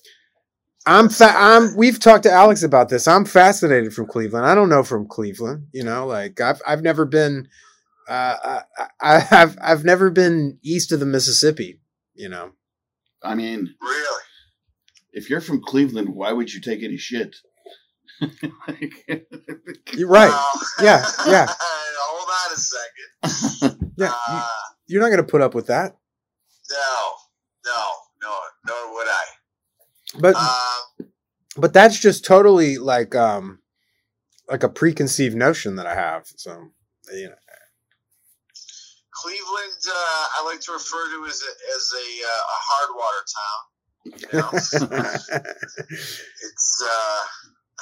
S1: I'm fa- I'm we've talked to Alex about this. I'm fascinated from Cleveland. I don't know from Cleveland, you know, like I've I've never been uh I, I I've I've never been east of the Mississippi, you know.
S4: I mean,
S3: Really.
S4: If you're from Cleveland, why would you take any shit?
S1: You're right. Yeah, yeah.
S3: Hold on a second.
S1: Yeah. you-
S3: Uh,
S1: You're not going to put up with that.
S3: no, no, no, nor would I.
S1: But
S3: Um,
S1: but that's just totally like um like a preconceived notion that I have. So, you know.
S3: Cleveland, uh, I like to refer to as a, as a, uh, a hard water town. You know? it's uh,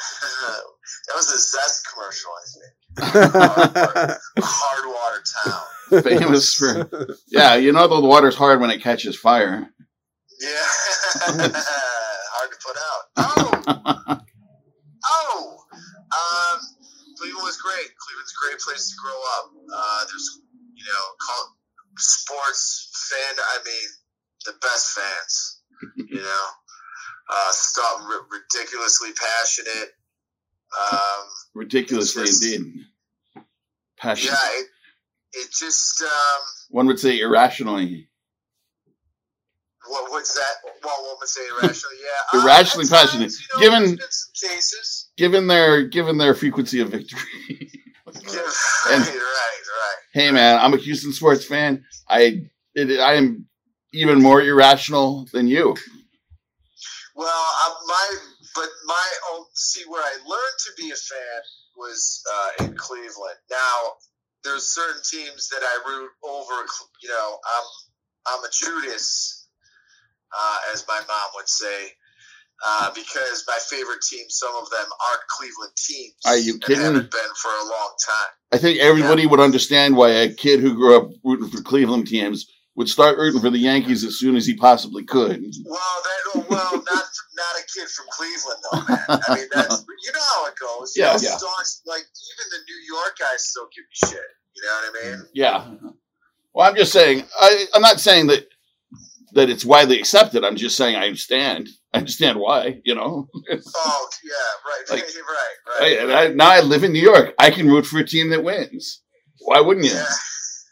S3: that was a Zest commercial, I think. Hard water town.
S4: famous for yeah, you know the water's hard when it catches fire.
S3: Yeah, hard to put out. Oh, oh. Um, Cleveland was great. Cleveland's a great place to grow up. Uh, there's, you know, call sports fan. I mean, the best fans. You know, uh, stop r- ridiculously passionate. Um,
S4: Ridiculously
S3: just-
S4: indeed. Passion.
S3: yeah, it, it just um,
S4: One would say irrationally.
S3: what what's that? Well, one would say irrational. Yeah, uh,
S4: Irrationally
S3: at times,
S4: passionate.
S3: You know,
S4: Given-
S3: some cases.
S4: Given their given their frequency of victory. And-
S3: right, right, right.
S4: hey man, I'm a Houston sports fan. I it, I am even more irrational than you.
S3: Well, uh, my but my own see where I learned to be a fan was uh, in Cleveland. Now there's certain teams that I root over. You know, I'm I'm a Judas, uh, as my mom would say. Uh, because my favorite teams, some of them aren't Cleveland teams.
S4: Are you kidding?
S3: Haven't been for a long time.
S4: I think everybody would understand why a kid who grew up rooting for Cleveland teams would start rooting for the Yankees as soon as he possibly could.
S3: Well, that well, not not a kid from Cleveland though, man. I mean, that's you know how it goes. You
S4: Yeah,
S3: know,
S4: yeah.
S3: staunch- like even the New York guys still give me shit. You know what I mean?
S4: Yeah. Well, I'm just saying. I, I'm not saying that that it's widely accepted. I'm just saying I understand. I understand why. You know.
S3: Oh yeah, right,
S4: Like-
S3: right,
S4: I,
S3: right.
S4: and I, now I live in New York. I can root for a team that wins. Why wouldn't you?
S3: Yeah.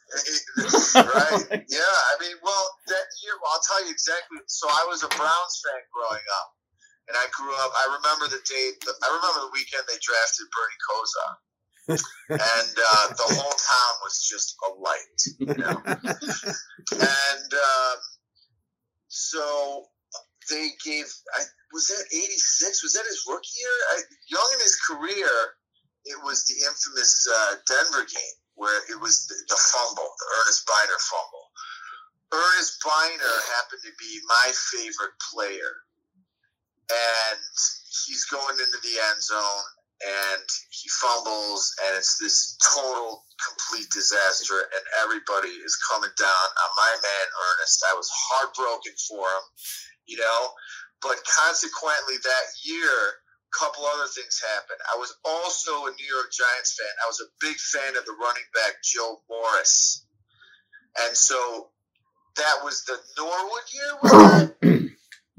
S3: right. Yeah. I mean, well, that year, I'll tell you exactly. So I was a Browns fan growing up, and I grew up. I remember the day. I remember the weekend they drafted Bernie Kosar, and uh, the whole town was just alight. You know. and um, so they gave. I, was that '86? Was that his rookie year? I, young in his career, it was the infamous uh, Denver game where it was the, the fumble, the Earnest Byner fumble. Earnest Byner happened to be my favorite player, and he's going into the end zone and he fumbles, and it's this total, complete disaster, and everybody is coming down on my man Earnest. I was heartbroken for him, you know, but consequently that year couple other things happened. I was also a New York Giants fan. I was a big fan of the running back Joe Morris, and so that was the Norwood year. Was that?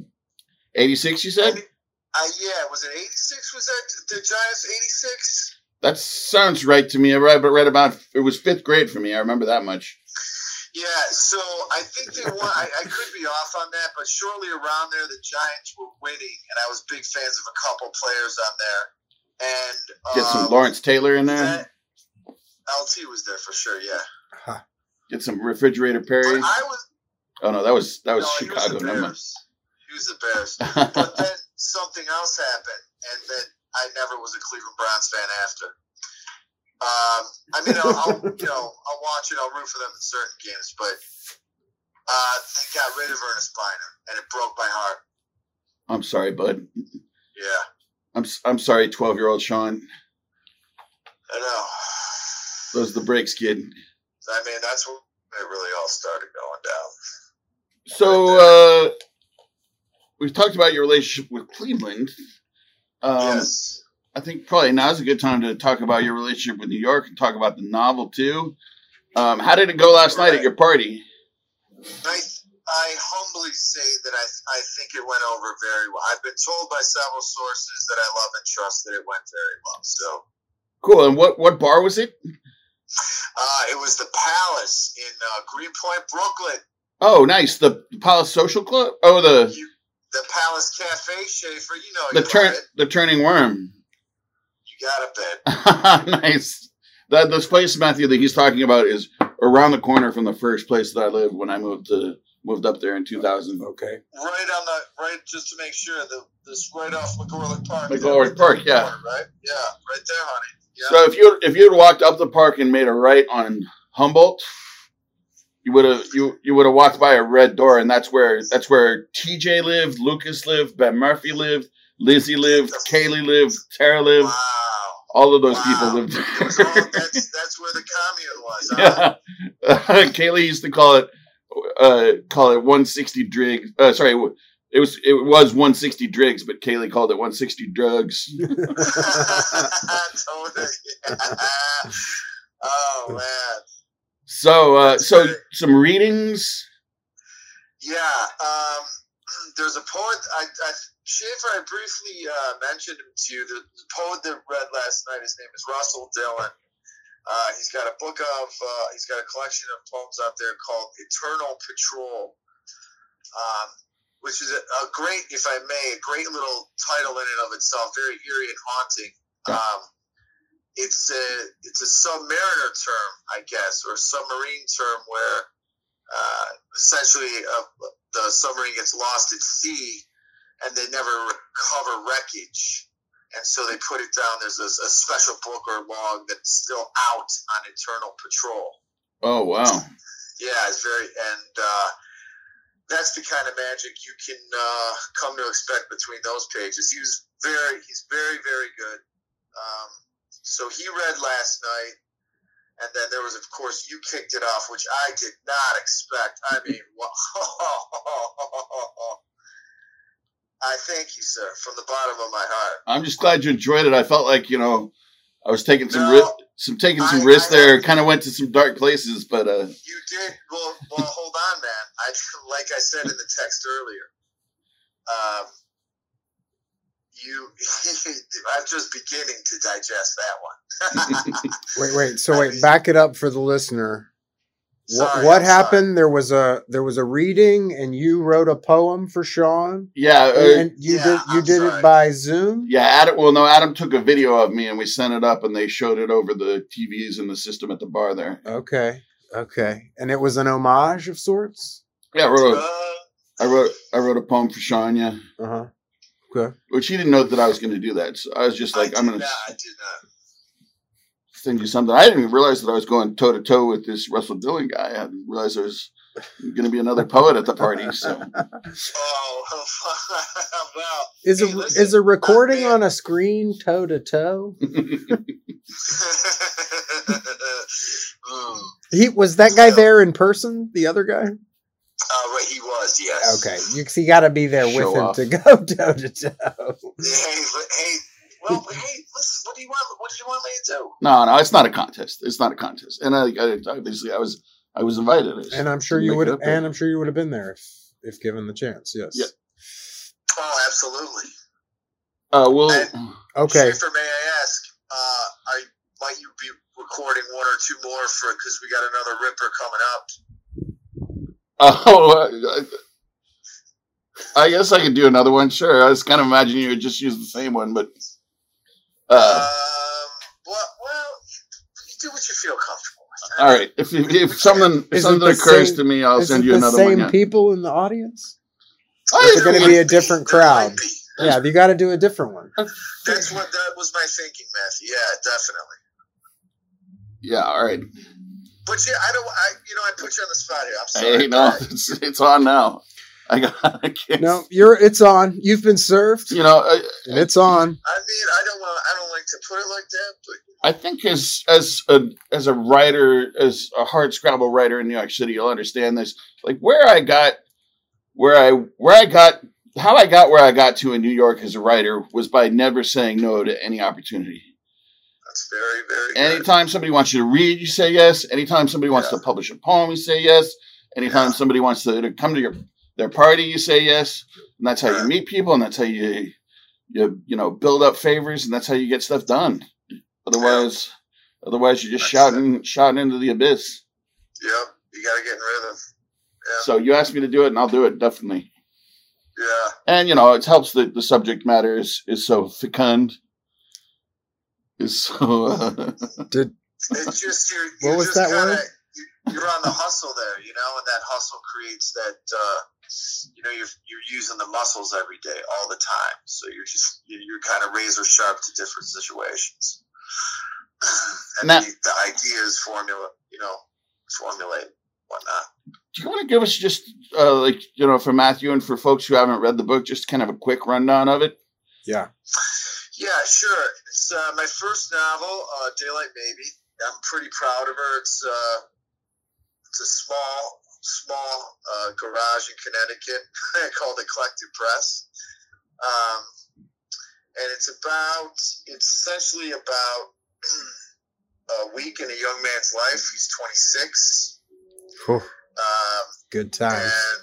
S4: 86, you said?
S3: Uh, yeah, was it '86? Was that the Giants '86?
S4: That sounds right to me. I read, but read about it was fifth grade for me. I remember that much.
S3: Yeah, so I think they won. I, I could be off on that, but shortly around there, the Giants were winning, and I was big fans of a couple players on there. And
S4: Get some
S3: um,
S4: Lawrence Taylor in there.
S3: that- LT was there for sure. Yeah,
S4: Get some refrigerator
S3: but
S4: Perry.
S3: I was
S4: Oh no, that was that was
S3: no, he was
S4: Chicago.
S3: the Bears. He was the Bears. But then something else happened, and then I never was a Cleveland Browns fan after. Um, I mean, I'll, I'll you know I'll watch it, I'll root for them in certain games, but uh, they got rid of Earnest Byner, and it broke my heart.
S4: I'm sorry, bud.
S3: Yeah,
S4: I'm I'm sorry, twelve year old Sean.
S3: I know.
S4: Those are the breaks, kid.
S3: I mean, that's where it really all started going down.
S4: So uh, we've talked about your relationship with Cleveland. Um,
S3: yes.
S4: I think probably now is a good time to talk about your relationship with New York and talk about the novel too. Um, how did it go last night at your party?
S3: I, I humbly say that I, I think it went over very well. I've been told by several sources that I love and trust that it went very well. So
S4: Cool. And what what bar was it?
S3: uh, it was the Palace in uh, Greenpoint, Brooklyn.
S4: Oh, nice. The Palace Social Club. Oh, the
S3: You, the Palace Cafe, Schaefer. You know
S4: the
S3: you
S4: turn the turning worm.
S3: You got it, bet.
S4: nice. That this place, Matthew, that he's talking about is around the corner from the first place that I lived when I moved to moved up there in 2000.
S1: Okay.
S3: Right on the right, just to make sure the this right off McGolrick Park.
S4: McGolrick
S3: there, right
S4: Park,
S3: there,
S4: yeah.
S3: Right, yeah, right there, honey. Yeah.
S4: So if you if you had walked up the park and made a right on Humboldt, you would have you you would have walked by a red door, and that's where that's where TJ lived, Lucas lived, Ben Murphy lived, Lizzie lived, Kaylee lived, Tara lived.
S3: wow.
S4: All of those
S3: Wow.
S4: people lived.
S3: It all, that's that's where the commune was. Huh?
S4: yeah. Kaylee used to call it uh call it 160 Driggs. Uh, sorry, it was it was 160 Driggs, but Kaylee called it 160 drugs.
S3: totally. oh man.
S4: So uh so some readings.
S3: Yeah. Um, there's a poet. I, I Schaefer. I briefly uh, mentioned him to you. The, the poet that read last night. His name is Russell Dillon. Uh, he's got a book of. Uh, he's got a collection of poems out there called Eternal Patrol. Um, which is a, a great, if I may, a great little title in and of itself. Very eerie and haunting. Um, it's a it's a submariner term, I guess, or submarine term where uh, essentially uh, the submarine gets lost at sea and they never recover wreckage. And so they put it down. There's a, a special book or log that's still out on Eternal Patrol.
S4: Oh wow.
S3: Yeah, it's very, and uh, that's the kind of magic you can uh, come to expect between those pages. He was very, he's very, very good. Um, so he read last night, and then there was, of course, you kicked it off, which I did not expect. I mean, I thank you, sir, from the bottom of my heart.
S4: I'm just glad you enjoyed it. I felt like you know I was taking some
S3: No,
S4: risk, some taking some
S3: I-
S4: risks
S3: I-
S4: there. Kind of went to some dark places, but uh,
S3: You did well. Well, hold on, man. I like I said in the text earlier. Um, you, I'm just beginning to digest that one.
S1: Wait, wait. So
S3: I
S1: wait,
S3: mean-
S1: back it up for the listener. What,
S3: Sorry,
S1: what
S3: I'm sorry.
S1: happened? There was a there was a reading, and you wrote a poem for Sean,
S4: yeah, uh,
S1: and you
S3: yeah,
S1: did you
S3: I'm
S1: did
S3: sorry.
S1: it by Zoom.
S4: yeah. Adam, well, no, Adam took a video of me and we sent it up, and they showed it over the TVs in the system at the bar there.
S1: Okay, okay, and it was an homage of sorts.
S4: Yeah, I wrote a,
S3: Uh,
S4: I wrote I wrote a poem for Sean, yeah,
S1: Uh huh. Okay.
S4: which he didn't know that I was going to do that. So I was just like,
S3: I
S4: I'm
S3: did
S4: going to
S3: not. I did not.
S4: Send you something. I didn't even realize that I was going toe to toe with this Russell Dillon guy. I didn't realize there was going to be another poet at the party. So
S3: Oh well.
S1: Is
S3: Hey,
S1: a
S3: listen,
S1: is a recording on a screen toe to toe?
S3: Mm.
S1: He was that guy there in person. The other guy.
S3: Uh, right, he was. Yes.
S1: Okay, you see, got to be there with him
S4: off.
S1: to go toe to toe.
S3: Hey, hey. Well, hey. Listen, what do you want? What did you want me to do?
S4: no, no, it's not a contest. It's not a contest. And I, I obviously, I was, I was invited. I
S1: and I'm sure you would,
S4: it up there.
S1: and I'm sure you would have been there if if given the chance. Yes.
S4: Yeah.
S3: Oh, absolutely.
S4: Uh, well,
S1: Okay.
S3: Schaefer, may I ask? Uh, are might you be recording one or two more for because we got another ripper coming up?
S4: Oh, uh, I guess I could do another one. Sure. I was kind of imagining you would just use the same one, but uh,
S3: um, well, well, you, you do what you feel comfortable with.
S4: all right. If if, if something if something occurs
S1: same-
S4: to me, I'll send you another
S1: same
S4: one. Yeah.
S1: people in the audience?
S4: I-
S1: Is it going to be a different
S3: There might
S1: crowd? Yeah, you got to do a different one.
S3: That's what that was my thinking, Matthew. Yeah, definitely.
S4: yeah. All right.
S3: But yeah, I don't. I you know I put you on the spot here. I'm sorry.
S4: Hey, no, it's it's on now. I got. I can't.
S1: No, you're. It's on. You've been served,
S4: You know, I,
S1: and it's on.
S3: I mean, I don't want. I don't like to put it like that, but
S4: I think as as a as a writer, as a hard scrabble writer in New York City, you'll understand this. Like where I got, where I where I got, how I got where I got to in New York as a writer was by never saying no to any opportunity.
S3: that's very, very good.
S4: Anytime somebody wants you to read, you say yes. Anytime somebody wants
S3: Yeah.
S4: to publish a poem, you say yes. Anytime
S3: Yeah.
S4: somebody wants to, to come to your their party, you say yes. And that's how you meet people, and that's how you you you know build up favors, and that's how you get stuff done. Otherwise, otherwise you're just
S3: That's
S4: shouting shouting into the abyss.
S3: Yep, you got to get in rhythm. Yeah.
S4: So you asked me to do it, and I'll do it definitely.
S3: Yeah,
S4: And you know, it helps that the subject matter is is so fecund. Is so. Uh,
S1: Did
S3: it's just you're.
S1: What
S3: you're
S1: was
S3: just
S1: that
S3: kinda,
S1: word?
S3: you- You're on the hustle there, you know, and that hustle creates that. uh You know, you're you're using the muscles every day, all the time. So you're just you- you're kind of razor sharp to different situations. And
S4: Now-
S3: the, the ideas formula, you know, formulate whatnot.
S4: do you want to give us just uh, like you know for Matthew and for folks who haven't read the book, just kind of a quick rundown of it?
S1: yeah?
S3: Yeah, sure. It's uh, my first novel, uh, Daylight Baby. I'm pretty proud of her. It's uh, it's a small, small uh, garage in Connecticut called Eclectic Press, um, and it's about it's essentially about a week in a young man's life. He's 26.
S1: Whew,
S3: Um,
S1: good time.
S3: and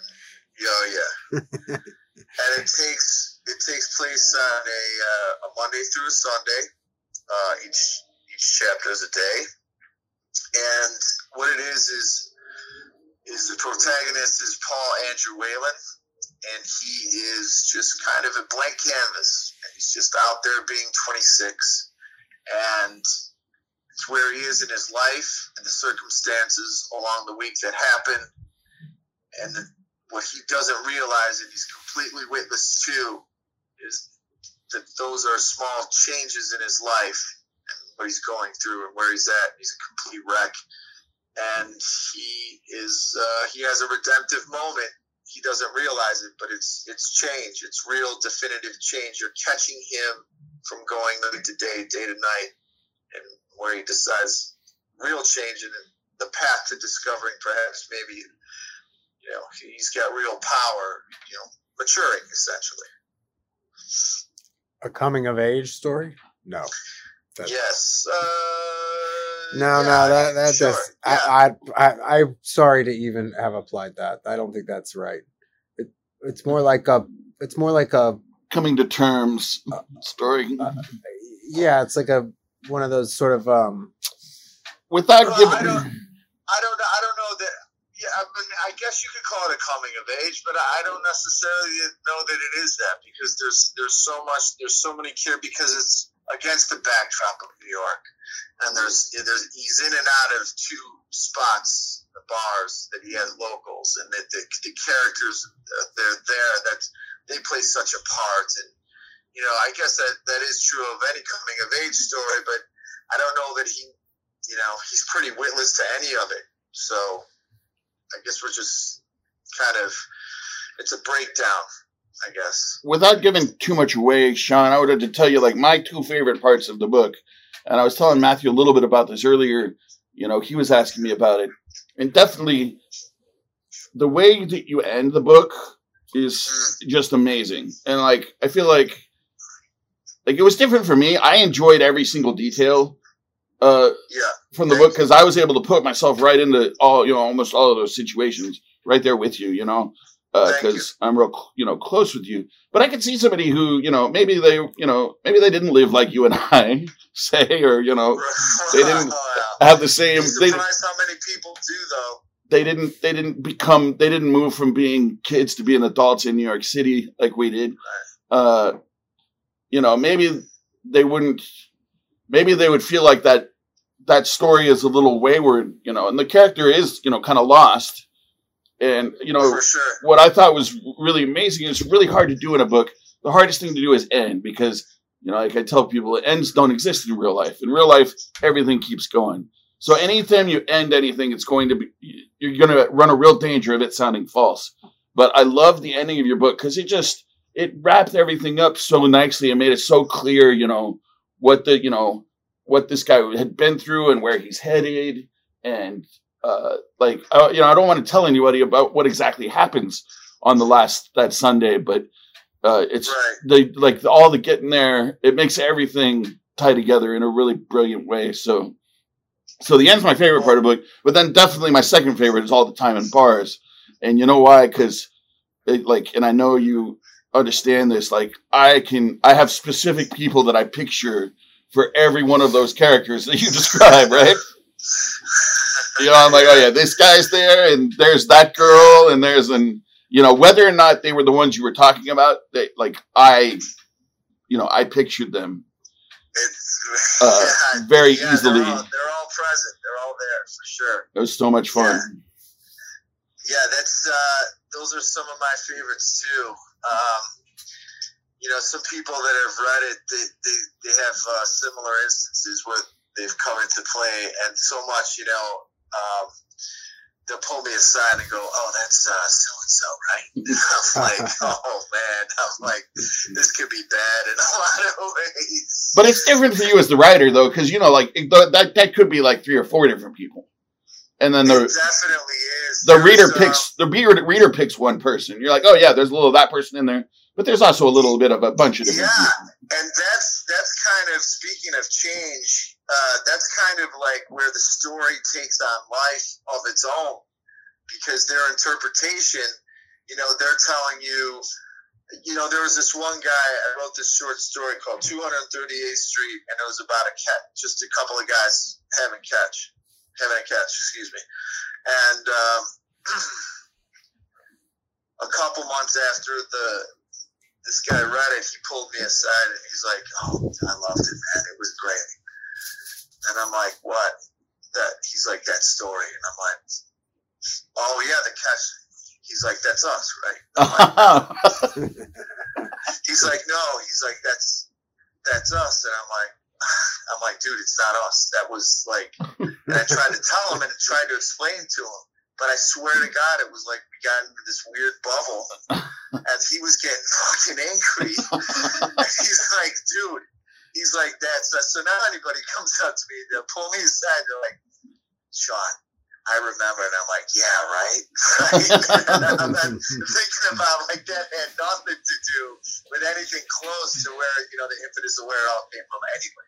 S3: yeah, yeah. and it takes it takes place on a, uh, a Monday through a Sunday. Uh, each each chapter is a day, and what it is is is the protagonist is Paul Andrew Whalen, and he is just kind of a blank canvas, he's just out there being 26, and it's where he is in his life and the circumstances along the week that happen, and the, what he doesn't realize and he's completely witless to is that those are small changes in his life and what he's going through and where he's at. He's a complete wreck, and he is uh, he has a redemptive moment. He doesn't realize it, but it's it's change. It's real, definitive change. You're catching him from going night to day, day to night, and where he decides real change and the path to discovering perhaps maybe you know he's got real power. You know, maturing essentially.
S1: A coming of age story? No. That-
S3: Yes. Uh,
S1: No,
S3: yeah,
S1: no, that that
S3: sure,
S1: does.
S3: yeah.
S1: I, I, I, I'm sorry to even have applied that. I don't think that's right. It, it's more like a, it's more like a,
S4: Coming to terms
S1: Uh,
S4: story
S1: uh, yeah, it's like a one of those sort of um.
S4: without
S3: Well, I
S4: giving.
S3: don't- I don't. I don't know that. Yeah, I mean, I guess you could call it a coming of age, but I don't necessarily know that it is that because there's there's so much there's so many care because it's against the backdrop of New York, and there's there's he's in and out of two spots, the bars that he has locals, and that the, the characters uh, they're there that they play such a part, and you know I guess that that is true of any coming of age story, but I don't know that he you know, he's pretty witless to any of it. So I guess we're just kind of, it's a breakdown, I guess.
S4: without giving too much away, Sean, I would have to tell you like my two favorite parts of the book. And I was telling Matthew a little bit about this earlier. You know, he was asking me about it. And definitely the way that you end the book is just amazing. And like I feel like like it was different for me. I enjoyed every single detail uh
S3: Yeah.
S4: from the book because I was able to put myself right into all you know almost all of those situations right there with you. You know, Because I'm real you know close with you. But I could see somebody who you know maybe they you know maybe they didn't live like you and I say or you know They didn't have the same. They,
S3: how many people do, though.
S4: they didn't they didn't become they didn't move from being kids to being adults in New York City like we did. Uh, you know, maybe they wouldn't. Maybe they would feel like that that story is a little wayward, you know, and the character is you know kind of lost. And you know,
S3: sure.
S4: what I thought was really amazing is really hard to do in a book. The hardest thing to do is end because you know, like I tell people, ends don't exist in real life. In real life, everything keeps going. So anytime you end anything, it's going to be you're going to run a real danger of it sounding false. But I love the ending of your book because it just it wrapped everything up so nicely and made it so clear, you know, what the you know what this guy had been through and where he's headed, and uh, like uh, you know, I don't want to tell anybody about what exactly happens on the last that Sunday, but uh, it's
S3: Right.
S4: the like all the getting there. It makes everything tie together in a really brilliant way. So, so the end's my favorite part of the book, but then definitely my second favorite is all the time in bars, and you know why? Because like, and I know you understand this. Like, I can, I have specific people that I picture for every one of those characters that you describe, right? You know, I'm like, oh yeah, this guy's there, and there's that girl, and there's an, you know, whether or not they were the ones you were talking about, they like I, you know, I pictured them Uh,
S3: yeah,
S4: very
S3: yeah,
S4: easily.
S3: They're all, they're all present. They're all there for sure.
S4: It was so much fun.
S3: Yeah, that's uh, those are some of my favorites too. Um, you know, some people that have read it, they they, they have uh, similar instances where they've come into play, and so much, you know, um, they'll pull me aside and go, "Oh, that's uh, so and so, right?" I'm like, "Oh man," I'm like, "This could be bad in a lot of ways."
S4: But it's different for you as the writer, though, because you know, like that that could be like three or four different people, and then the
S3: definitely is.
S4: the reader
S3: uh,
S4: picks the reader, reader picks one person. You're like, oh yeah, there's a little of that person in there, but there's also a little bit of a bunch of different
S3: Yeah,
S4: people.
S3: and that's that's kind of speaking of change. Uh, that's kind of like where the story takes on life of its own, because their interpretation, you know, they're telling you. You know, there was this one guy. I wrote this short story called 238th Street, and it was about a catch, just a couple of guys having a catch, having a catch. Excuse me, and um, a couple months after the this guy read it, he pulled me aside and he's like, "Oh, I loved it, man. It was great." And I'm like, "What?" That he's like that story, and I'm like, "Oh yeah, the catch." He's like, "That's us, right?" Like, he's like, "No." He's like, "That's that's us," and I'm like. I'm like, dude, it's not us. That was like, and I tried to tell him and I tried to explain to him, but I swear to God, it was like we got into this weird bubble, and he was getting fucking angry. And he's like, dude, he's like, that. us. So now anybody comes up to me, they'll pull me aside. They're like, Sean, I remember, and I'm like, yeah, right. Right? and I'm thinking about like that had nothing to do with anything close to where you know the impetus of where it all came from anyway.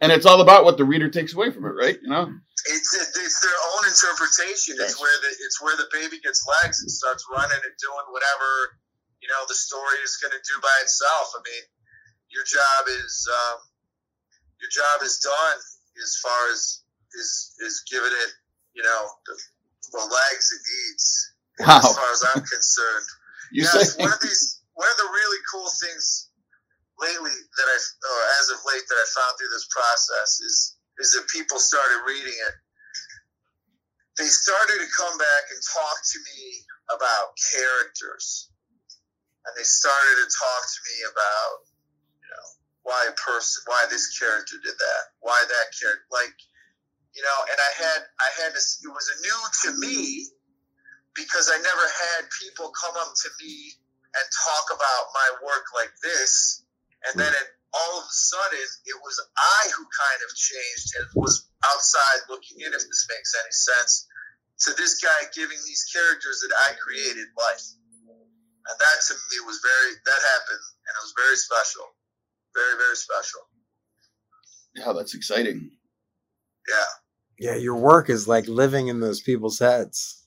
S4: and it's all about what the reader takes away from it, right? You know,
S3: It's it's their own interpretation. It's where the it's where the baby gets legs and starts running and doing whatever you know the story is going to do by itself. I mean, your job is um, your job is done as far as is is giving it you know the, the legs it needs.
S4: Wow.
S3: As far as I'm concerned,
S4: you
S3: yes,
S4: say
S3: one of these one of the really cool things lately that I or as of late that I found through this process is is that people started reading it. They started to come back and talk to me about characters, and they started to talk to me about why a person why this character did that why that character like you know and I had I had this it was new to me because I never had people come up to me and talk about my work like this. And then it, all of a sudden, it was I who kind of changed and was outside looking in, if this makes any sense, to this guy giving these characters that I created life. And that to me was very, that happened, and it was very special. Very, very special.
S4: yeah, that's exciting.
S3: Yeah.
S1: Yeah, your work is like living in those people's heads.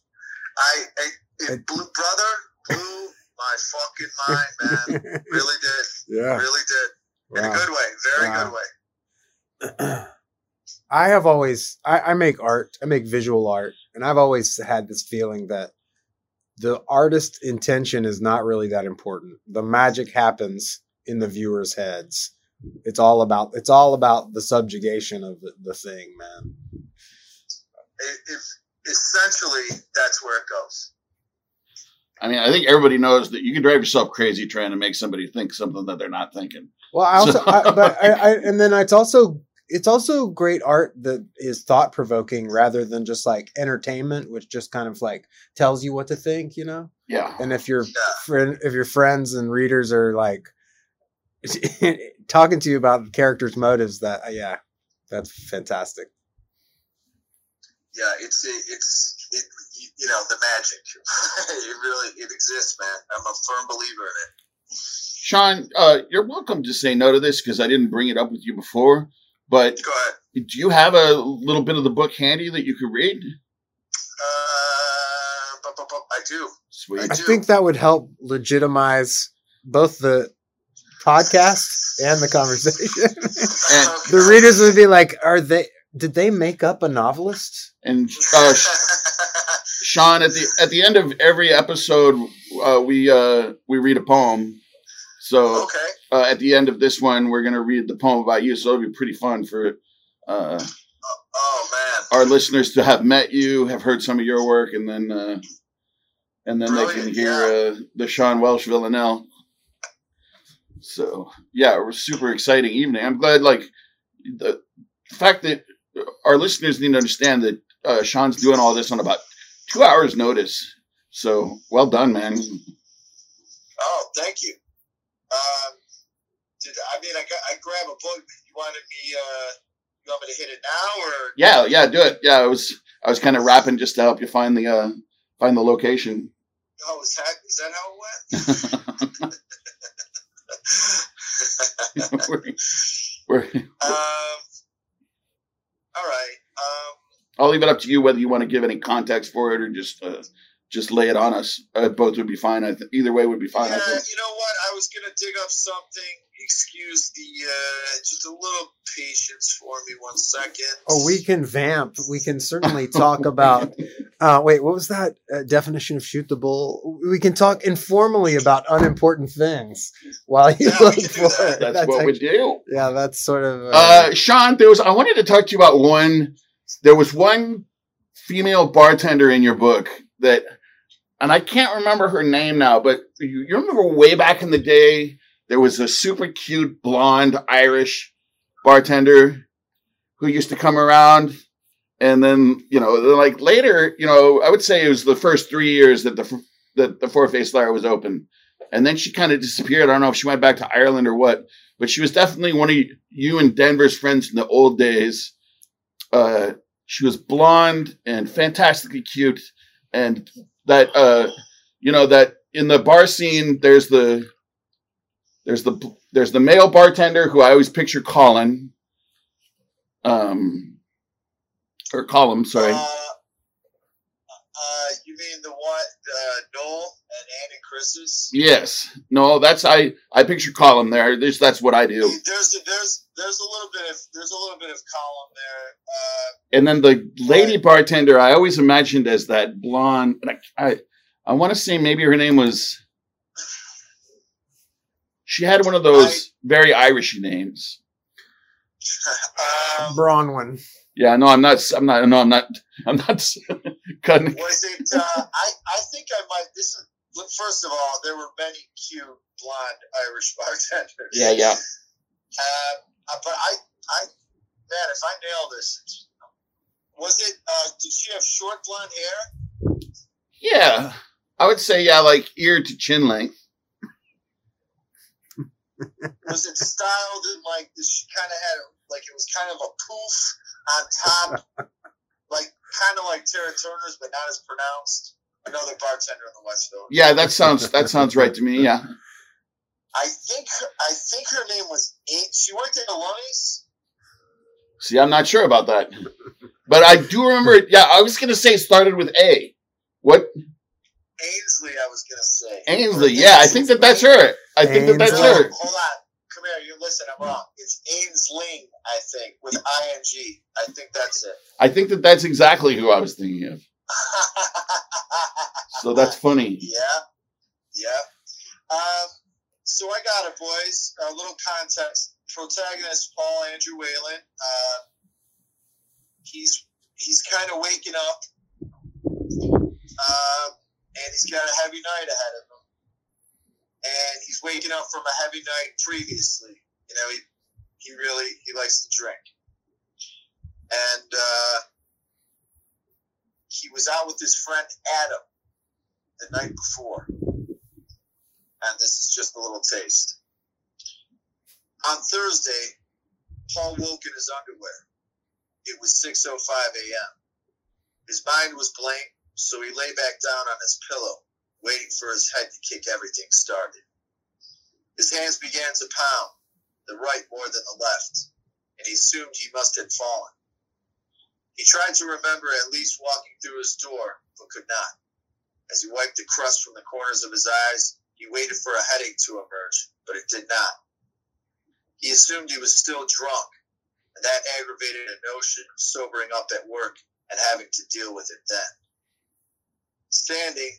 S3: I, I it blew, brother, blew my fucking mind, man. Really did.
S1: yeah.
S3: Really did. In a good way. Very
S1: Wow.
S3: good way.
S1: I have always I, I make art. I make visual art, and I've always had this feeling that the artist intention is not really that important. The magic happens in the viewers' heads. It's all about it's all about the subjugation of the, the thing, man.
S3: It, it's essentially that's where it goes.
S4: I mean, I think everybody knows that you can drive yourself crazy trying to make somebody think something that they're not thinking.
S1: Well, I also,
S4: So-
S1: I, but I, I, and then it's also, it's also great art that is thought provoking rather than just like entertainment, which just kind of like tells you what to think, you know.
S4: Yeah.
S1: And if your
S3: Yeah.
S1: friend, if your friends and readers are like talking to you about the characters' motives, that uh, yeah, that's fantastic.
S3: Yeah, it's it's it, you- you know the magic. it really it exists, man. I'm a firm believer in it.
S4: Sean, uh, you're welcome to say no to this because I didn't bring it up with you before. But
S3: Go ahead.
S4: do you have a little bit of the book handy that you could read?
S3: Uh, bu- bu- bu- I do.
S4: Sweet.
S1: I
S3: do.
S1: think that would help legitimize both the podcast and the conversation.
S4: And
S1: the readers would be like, "Are they? Did they make up a novelist?"
S4: And uh, Sean, at the at the end of every episode, uh, we uh, we read a poem. So
S3: okay.
S4: uh, at the end of this one, we're gonna read the poem about you. So it'll be pretty fun for uh,
S3: Oh man.
S4: our listeners to have met you, have heard some of your work, and then uh, and then they can
S3: Brilliant,
S4: hear uh, the Sean Welsh Villanelle. So yeah, it was super exciting evening. I'm glad, like the fact that our listeners need to understand that uh, Sean's doing all this on about two hours' notice. So well done, man.
S3: Oh, thank you. Um, did I mean I got I grab a book? You wanted me? Uh, you want me to hit it now or?
S4: Yeah, yeah, do it. Yeah, I was I was kind of rapping just to help you find the uh, find the location.
S3: Oh, is that is that how it went?
S4: we're, we're,
S3: um. All right. Um.
S4: I'll leave it up to you whether you want to give any context for it or just uh, just lay it on us. Uh, both would be fine. I th- either way would be fine.
S3: yeah,
S4: I think.
S3: you know what? I was gonna dig up something. Excuse the uh, just a little patience for me. One second.
S1: Oh, we can vamp. We can certainly talk about. Uh, wait, what was that uh, definition of shoot the bull? We can talk informally about unimportant things while you
S3: Yeah,
S1: look for
S3: that.
S1: it.
S4: That's, what we do.
S1: Yeah, that's sort of. Uh,
S4: Uh, Sean, there was. I wanted to talk to you about one. There was one female bartender in your book that, and I can't remember her name now, but you, you remember way back in the day, there was a super cute blonde Irish bartender who used to come around. And then, you know, like later, you know, I would say it was the first three years that the that the Four Faced Liar was open, and then she kind of disappeared. I don't know if she went back to Ireland or what, but she was definitely one of you and Denver's friends in the old days. Uh, she was blonde and fantastically cute, and that uh, you know that in the bar scene, there's the there's the there's the male bartender who I always picture Colin, um, or Colum. sorry.
S3: Uh, uh, you mean the one uh, Noel and Ann and Chris's?
S4: Yes, no, that's I I picture Colum there. There's that's what I do.
S3: There's a, there's there's a little bit of there's a little bit of Colum there. Uh,
S4: And then the lady bartender, I always imagined as that blonde. and I I, I want to say maybe her name was. She had one of those very Irishy names.
S3: um,
S1: Bronwyn.
S4: Yeah, no, I'm not. I'm not. No, I'm not. I'm not cutting.
S3: was it? Uh, I I think I might. This is look. First of all, there were many cute blonde Irish bartenders.
S4: Yeah, yeah.
S3: Uh, uh, but I I man, if I nail this, was it? Uh, did she have short blonde hair?
S4: Yeah, I would say yeah, like ear to chin length.
S3: Was it styled in like this? She kind of had like it was kind of a poof on top, like kind of like Tara Turner's, but not as pronounced. Another bartender in the West Village.
S4: Yeah, that sounds that sounds right to me. Yeah.
S3: I think her, I think her name was. A- She worked at Aloni's.
S4: See, I'm not sure about that, but I do remember. it. Yeah, I was gonna say it started with A. What
S3: Ainsley, I was gonna say.
S4: Ainsley? Yeah, I think that that's her. I think that that's her.
S3: Hold on. Come here. You listen. I'm wrong. It's Ainsling, I think, with ing. I think that's it.
S4: I think that that's exactly who I was thinking of. So that's funny.
S3: Yeah, yeah. Um, so I got it, boys. A little context. Protagonist Paul Andrew Whalen. Uh, he's he's kind of waking up, um, and he's got a heavy night ahead of him. And he's waking up from a heavy night previously. You know, he he really he likes to drink, and uh, he was out with his friend Adam the night before. And this is just a little taste. On Thursday, Paul woke in his underwear. It was 6.05 a.m. His mind was blank, so he lay back down on his pillow, waiting for his head to kick everything started. His hands began to pound, the right more than the left, and he assumed he must have fallen. He tried to remember at least walking through his door, but could not. As he wiped the crust from the corners of his eyes, he waited for a headache to emerge, but it did not. He assumed he was still drunk, and that aggravated a notion of sobering up at work and having to deal with it then. Standing,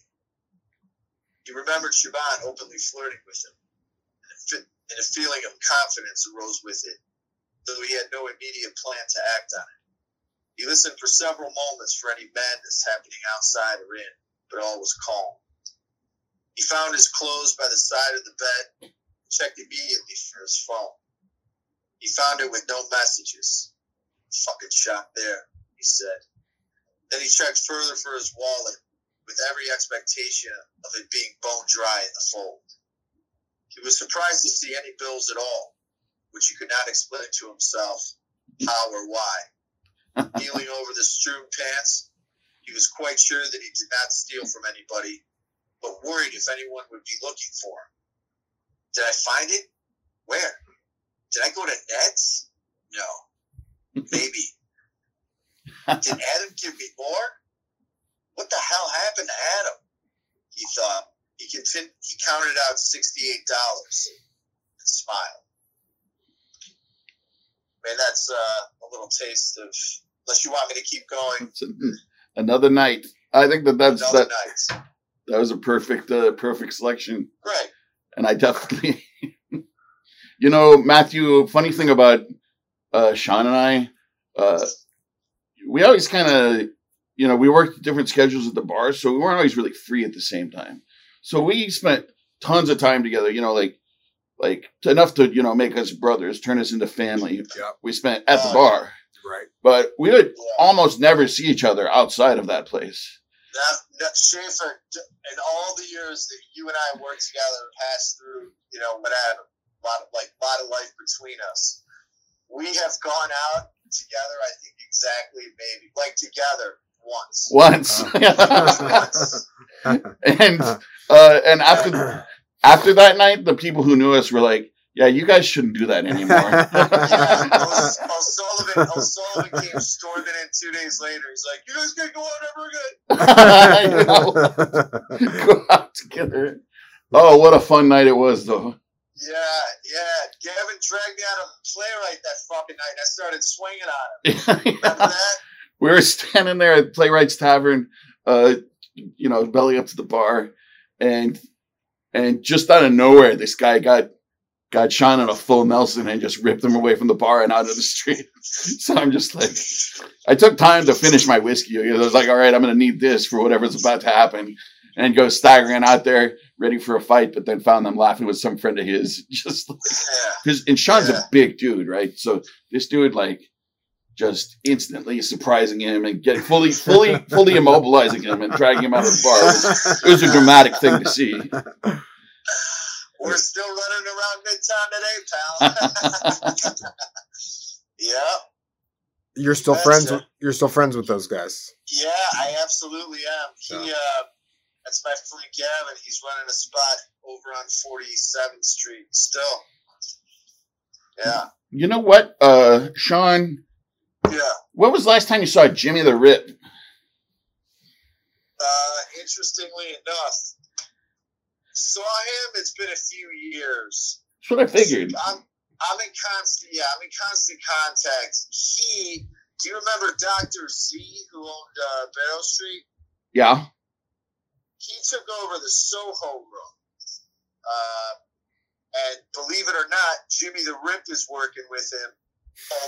S3: he remembered Shaban openly flirting with him, and a, feeling of confidence arose with it, though he had no immediate plan to act on it. He listened for several moments for any madness happening outside or in, but all was calm. He found his clothes by the side of the bed and checked immediately for his phone. He found it with no messages. Fucking shot there, he said. Then he checked further for his wallet, with every expectation of it being bone dry in the fold. He was surprised to see any bills at all, which he could not explain to himself how or why. Kneeling over the strewn pants, he was quite sure that he did not steal from anybody, but worried if anyone would be looking for him. Did I find it? Where? Did I go to Ned's? No. Maybe. Did Adam give me more? What the hell happened to Adam? He thought. He continued, he counted out sixty-eight dollars and smiled. Man, that's uh, a little taste of. Unless you want me to keep going,
S4: another night. I think that that's
S3: another
S4: that,
S3: night.
S4: that was a perfect uh, perfect selection,
S3: Great.
S4: and I definitely, you know, Matthew. Funny thing about uh, Sean and I, uh, we always kind of, you know, we worked different schedules at the bar, so we weren't always really free at the same time. So we spent tons of time together. You know, like like enough to you know make us brothers, turn us into family.
S1: Yep.
S4: We spent at the
S3: Oh,
S4: bar,
S1: Right.
S4: but we would
S3: Yeah.
S4: almost never see each other outside of that place.
S3: That, that Schaefer, in all the years that you and I worked together, passed through, you know, what had a lot of like a lot of life between us. We have gone out together. I think exactly maybe like together once.
S4: once.
S1: Uh.
S4: and uh, and after after that night, the people who knew us were like, "Yeah, you guys shouldn't do that anymore."
S3: Yeah, O'S- O'Sullivan, O'Sullivan came storming in two days later. He's like, "You guys can go out ever again."
S4: You know, go out together. Oh, what a fun night it was, though.
S3: Yeah, yeah. Gavin dragged me out of playwright that fucking night, and I started swinging on him. Remember that?
S4: We were standing there at Playwrights Tavern, uh, you know, belly up to the bar, and and just out of nowhere, this guy got got Sean on a full Nelson and just ripped him away from the bar and out of the street. so I'm just like, I took time to finish my whiskey. I was like, all right, I'm gonna need this for whatever's about to happen, and go staggering out there, ready for a fight. But then found them laughing with some friend of his, just like,
S3: Yeah.
S4: and Sean's
S3: Yeah.
S4: a big dude, right? So this dude like just instantly surprising him and getting fully, fully, fully immobilizing him and dragging him out of the bar. It was, it was a dramatic thing to see.
S3: We're still running around Midtown today, pal. yeah,
S1: You're still
S3: That's
S1: friends.
S3: it.
S1: With, you're still friends with those guys.
S3: yeah, I absolutely am. He,
S1: Yeah.
S3: uh, that's my friend Gavin. He's running a spot over on 47th Street still. Yeah,
S4: You know what, uh, Sean?
S3: Yeah.
S4: When was the last time you saw Jimmy the Rip?
S3: Uh, interestingly enough, saw him. It's been a few years.
S4: That's what I figured.
S3: I'm I'm in constant. Yeah, I'm in constant contact. He. Do you remember Doctor Z who owned uh, Barrow Street?
S4: Yeah.
S3: He took over the Soho room. Uh, and believe it or not, Jimmy the Rip is working with him,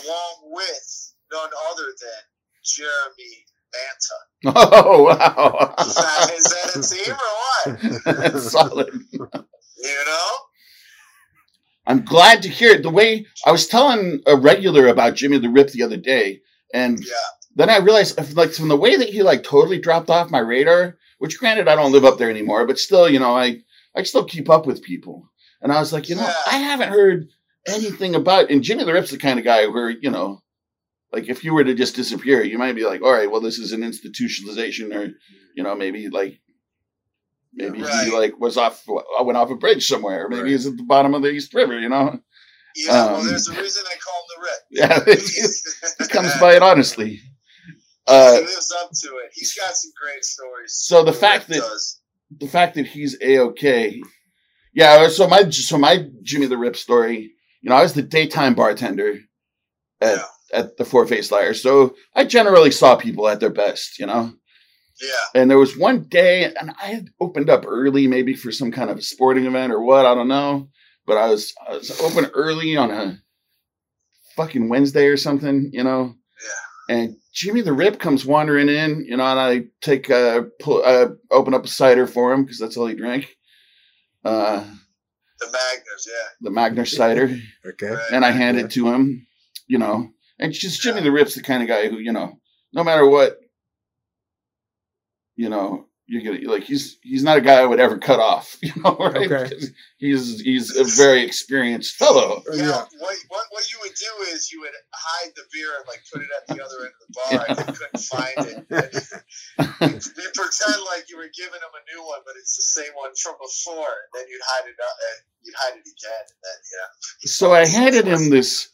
S3: along with none other than Jeremy Manta.
S4: Oh wow.
S3: Is that, is that a team or what?
S4: Solid.
S3: You know?
S4: I'm glad to hear it. The way I was telling a regular about Jimmy the Rip the other day, and
S3: Yeah.
S4: then I realized, if, like, from the way that he like totally dropped off my radar. Which, granted, I don't live up there anymore, but still, you know, I I still keep up with people. And I was like, you know,
S3: Yeah.
S4: I haven't heard anything about. And Jimmy the Rip's the kind of guy where, you know, like if you were to just disappear, you might be like, all right, well, this is an institutionalization, or you know, maybe like. Maybe he like was off, went off a bridge somewhere. or Maybe
S1: Right.
S4: he's at the bottom of the East River. You know,
S3: Yeah, well,
S4: Um,
S3: there's a reason they call him the Rip.
S4: yeah, he comes by it honestly. Uh,
S3: he lives up to it. He's got some great stories.
S4: So the fact
S3: Rip
S4: that-
S3: does.
S4: the fact that he's a okay, yeah. So my so my Jimmy the Rip story, you know, I was the daytime bartender at
S3: Yeah.
S4: At the Four Faced Liar, so I generally saw people at their best, you know.
S3: Yeah.
S4: And there was one day, and I had opened up early, maybe for some kind of a sporting event or what, I don't know. But I was I was open early on a fucking Wednesday or something, you know. Yeah. And Jimmy the Rip comes wandering in, you know, and I take uh, pull, uh open up a cider for him because that's all he drank. Uh,
S3: The Magners, yeah.
S4: the Magner cider
S1: Okay.
S4: And I hand it to him, you know. And just Jimmy the Rip's the kind of guy who, you know, no matter what, you know, you're gonna like he's he's not a guy I would ever cut off, you know, right?
S1: Okay.
S4: 'Cause He's he's a very experienced fellow.
S3: Yeah,
S1: Yeah.
S3: What, what what you would do is you would hide the beer and like put it at the other end of the bar and you couldn't find it. And you, you pretend like you were giving him a new one, but it's the same one from before. And then you'd hide it up and you'd hide it again. And then yeah.
S4: So I handed him this.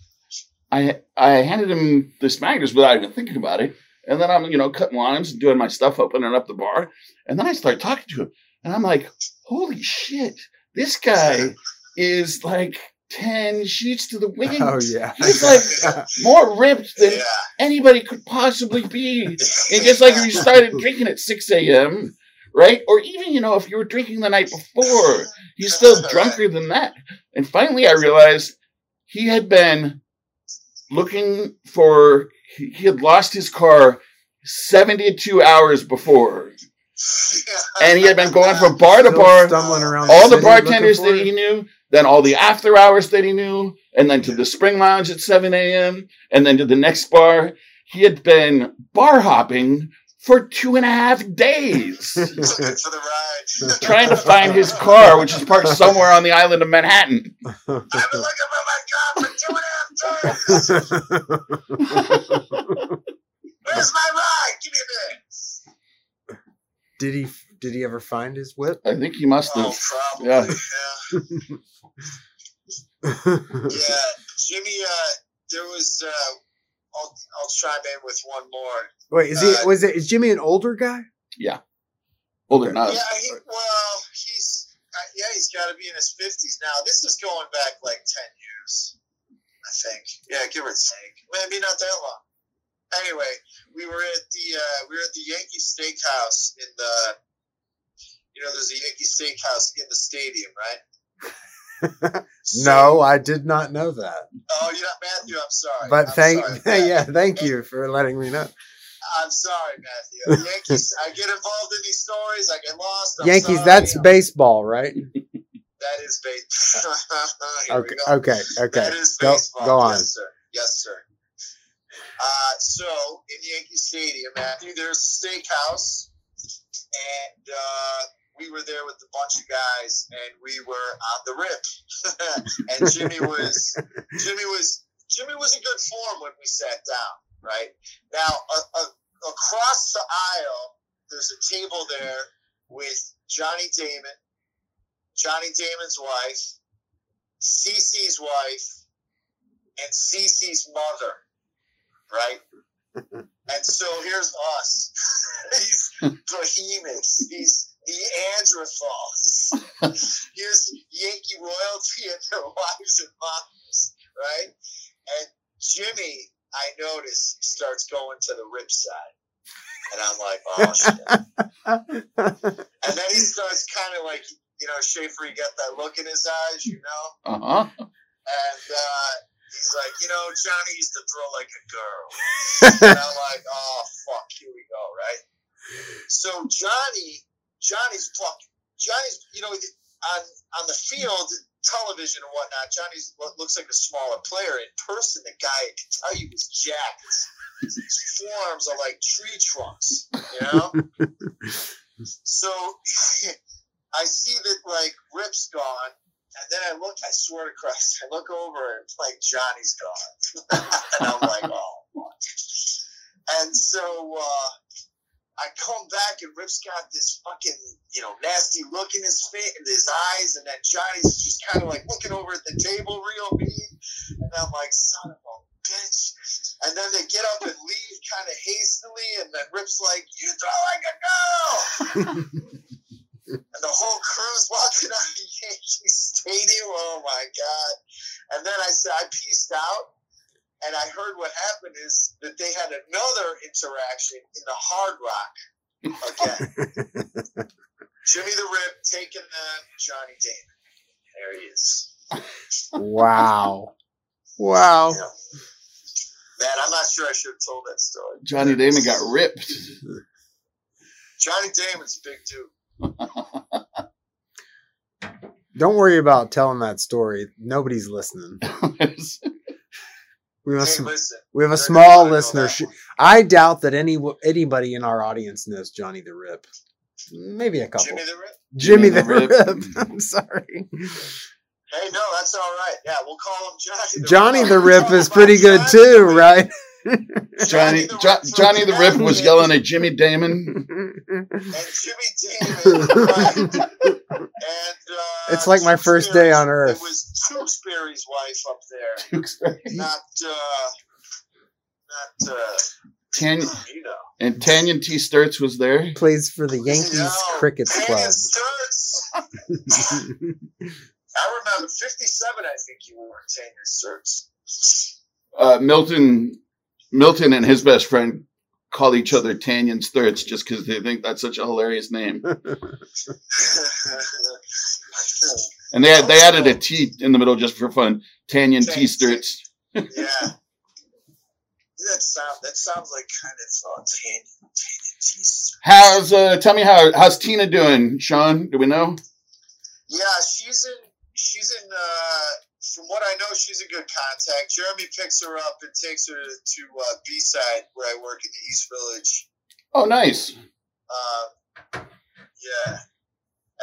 S4: I I handed him this Magners without even thinking about it, and then I'm you know cutting lines and doing my stuff, opening up the bar, and then I start talking to him, and I'm like, "Holy shit, this guy is like ten sheets to the wind.
S1: Oh yeah.
S4: He's like more ripped than
S3: Yeah.
S4: anybody could possibly be." And just like if you started drinking at 6 a.m., right? Or even, you know, if you were drinking the night before, he's still drunker than that. And finally, I realized he had been looking for, he he had lost his car 72 hours before. And he had been going from bar to bar,
S1: stumbling around
S4: all the
S1: city
S4: bartenders that he knew, then all the after hours that he knew, and then to the spring lounge at 7 a.m., and then to the next bar. He had been bar hopping for two and a half days
S3: looking for the ride.
S4: trying to find his car, which is parked somewhere on the island of Manhattan.
S3: I've been looking for my car for two and a half days. Where's my ride? Give me this.
S1: did he did he ever find his whip?
S4: I think he must have.
S3: Oh, probably.
S4: Yeah.
S3: yeah. Yeah, Jimmy. Uh, there was. Uh, I'll I'll chime in with one more.
S1: Wait, is he
S3: Uh,
S1: was it is Jimmy an older guy?
S4: Older than us.
S3: yeah, he, well, he's uh, yeah, he's got to be in his fifties now. This is going back like ten years, I think. Yeah, give or take. Maybe not that long. Anyway, we were at the uh, we were at the Yankee Steakhouse in the. You know, there's a Yankee Steakhouse in the stadium, right? So-
S1: No, I did not know that.
S3: Oh, you're not Matthew. I'm sorry.
S1: But
S3: I'm
S1: thank
S3: sorry.
S1: yeah, thank you for letting me know.
S3: I'm sorry, Matthew. Yankees. I get involved in these stories. I get lost. I'm
S1: Yankees,
S3: sorry.
S1: that's baseball, right?
S3: that is baseball.
S1: Okay, okay, okay.
S3: That is
S1: Go go on.
S3: Yes, sir. Yes, sir. Uh, so in Yankee Stadium, Matthew, there's a steakhouse, and uh, we were there with a bunch of guys, and we were on the rip. and Jimmy was Jimmy was Jimmy was in good form when we sat down. Right now, a, a, across the aisle, there's a table there with Johnny Damon, Johnny Damon's wife, Cece's wife, and Cece's mother, right? and so here's us, these behemoths, these Neanderthals. here's Yankee royalty and their wives and moms right? And Jimmy, I notice, starts going to the rip side. And I'm like, oh shit. And then he starts kind of like, you know, Schaefer, you got that look in his eyes, you know?
S4: Uh huh.
S3: And uh, he's like, you know, Johnny used to throw like a girl. and I'm like, oh fuck, here we go, right? So Johnny, Johnny's fucking, Johnny's, you know, on on the field, television and whatnot, Johnny's lo- looks like a smaller player. In person, the guy, I can tell you, was jacked. His forearms are like tree trunks, you know. so I see that like Rip's gone, and then I look. I swear to Christ, I look over and it's like Johnny's gone, and I'm like, oh. And so uh, I come back and Rip's got this fucking, you know, nasty look in his face, in his eyes, and then Johnny's just kind of like looking over at the table real mean, and I'm like, son of a bitch. And then they get up and leave kind of hastily, and then Rip's like, you throw like a girl. and the whole crew's walking out of Yankee Stadium. Oh my god! And then I said I pieced out, and I heard what happened is that they had another interaction in the Hard Rock again. Jimmy the Rip taking on Johnny Damon. There he is.
S1: wow. Wow.
S3: Yeah. Man, I'm not sure I should have told that story.
S4: Johnny Damon got ripped.
S3: Johnny Damon's a big dude.
S1: Don't worry about telling that story. Nobody's listening. We have a,
S3: Hey,
S1: sm-
S3: listen.
S1: we have a small
S3: gonna wanna know that
S1: listenership. I doubt that any anybody in our audience knows Johnny the Rip. Maybe a couple.
S3: Jimmy the Rip.
S1: Jimmy,
S4: Jimmy
S1: the,
S4: the
S1: Rip.
S4: Rip.
S1: I'm sorry.
S3: Hey, no, that's all right. Yeah, we'll call him Johnny. The
S1: Johnny
S3: Rip.
S1: the Rip is pretty good
S3: Johnny
S1: too,
S3: Rip.
S1: right?
S4: Johnny
S3: the
S4: jo-
S3: Rip
S4: Johnny the Rip was yelling at Jimmy Damon.
S3: and Jimmy Damon, right? And uh,
S1: It's like my first day on Earth.
S3: It was Tewksbury's wife up there, not uh, not uh,
S4: Tanya
S3: you know.
S4: and Tanyan T. Sturts was there.
S1: Plays for the Yankees
S3: No,
S1: Cricket
S3: Tanyan
S1: Club.
S3: Sturts. I remember '57. I think you wore Tanyan Sturts.
S4: Uh, Milton, Milton and his best friend call each other Tanyan Sturts just because they think that's such a hilarious name. And they had, they added a T in the middle just for fun. Tanyan T. Sturts.
S3: yeah. That sound that sounds like kind of uh, Tanyan Sturts.
S4: How's uh? Tell me how how's Tina doing, Sean? Do we know?
S3: Yeah, she's in. She's in. Uh, from what I know, she's in good contact. Jeremy picks her up and takes her to uh, B side where I work in the East Village.
S4: Oh, nice.
S3: Uh, yeah,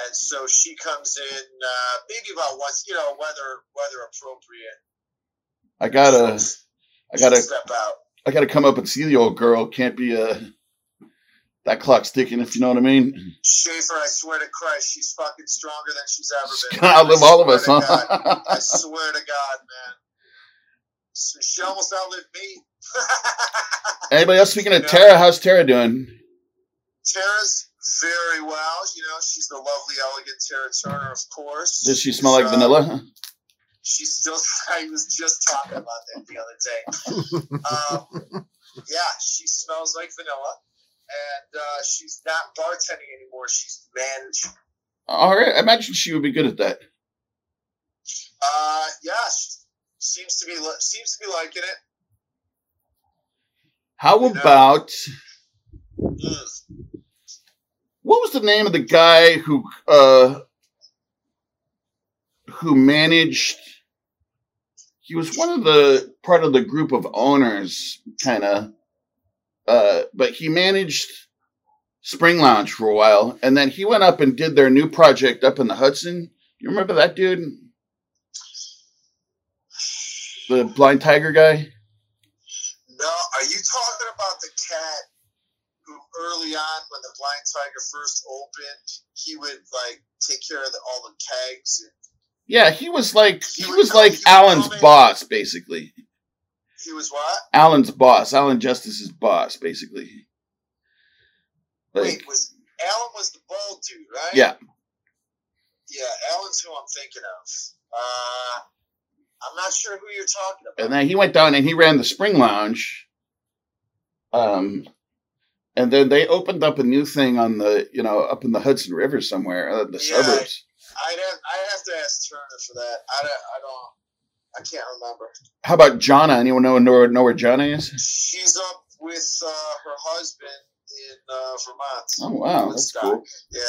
S3: and so she comes in uh, maybe about once, you know, weather weather appropriate.
S4: I gotta I gotta
S3: step out.
S4: I gotta come up and see the old girl. Can't be a that clock's ticking if you know what I mean.
S3: Schaefer, I swear to Christ, she's fucking stronger than she's ever been.
S4: outlive
S3: I
S4: all of us,
S3: to God.
S4: huh?
S3: I swear to God, man. She almost outlived me.
S4: Anybody else speaking of. Tara? How's Tara doing?
S3: Tara's very well. You know, she's the lovely, elegant Tara Turner, of course.
S4: Does she smell like
S3: Uh,
S4: vanilla?
S3: She's still. I was just talking about that the other day. um, yeah, she smells like vanilla, and uh, she's not bartending anymore. She's managing.
S4: All right, I imagine she would be good at that.
S3: Uh, yeah, she seems to be seems to be liking it.
S4: How
S3: You
S4: about
S3: Mm.
S4: What was the name of the guy who uh who managed he was one of the part of the group of owners kind of uh but he managed spring lounge for a while and then he went up and did their new project up in the hudson. You remember that dude? The blind tiger guy?
S3: No, are you talking about the cat early on, when the Blind Tiger first opened, he would like take care of the, all the kegs? And
S4: yeah he was like he
S3: He
S4: was
S3: was
S4: like
S3: coming-
S4: alan's boss basically
S3: he was what?
S4: Alan's boss, Alan Justice's boss, basically. Like,
S3: Wait, was Alan was the bald dude, right?
S4: yeah,
S3: Yeah, Alan's who I'm thinking of. Uh, I'm not sure who you're talking about.
S4: and then he went down and he ran the Spring Lounge. Um, and then they opened up a new thing on the, you know, up in the Hudson River somewhere, uh, the
S3: Yeah.
S4: suburbs.
S3: I'd have, I'd have to ask Turner for that. I don't, I don't, I can't remember.
S4: How about Jonna? Anyone know know, know where Jonna is?
S3: She's up with uh, her husband in uh, Vermont.
S4: Oh wow, that's cool.
S3: Yeah,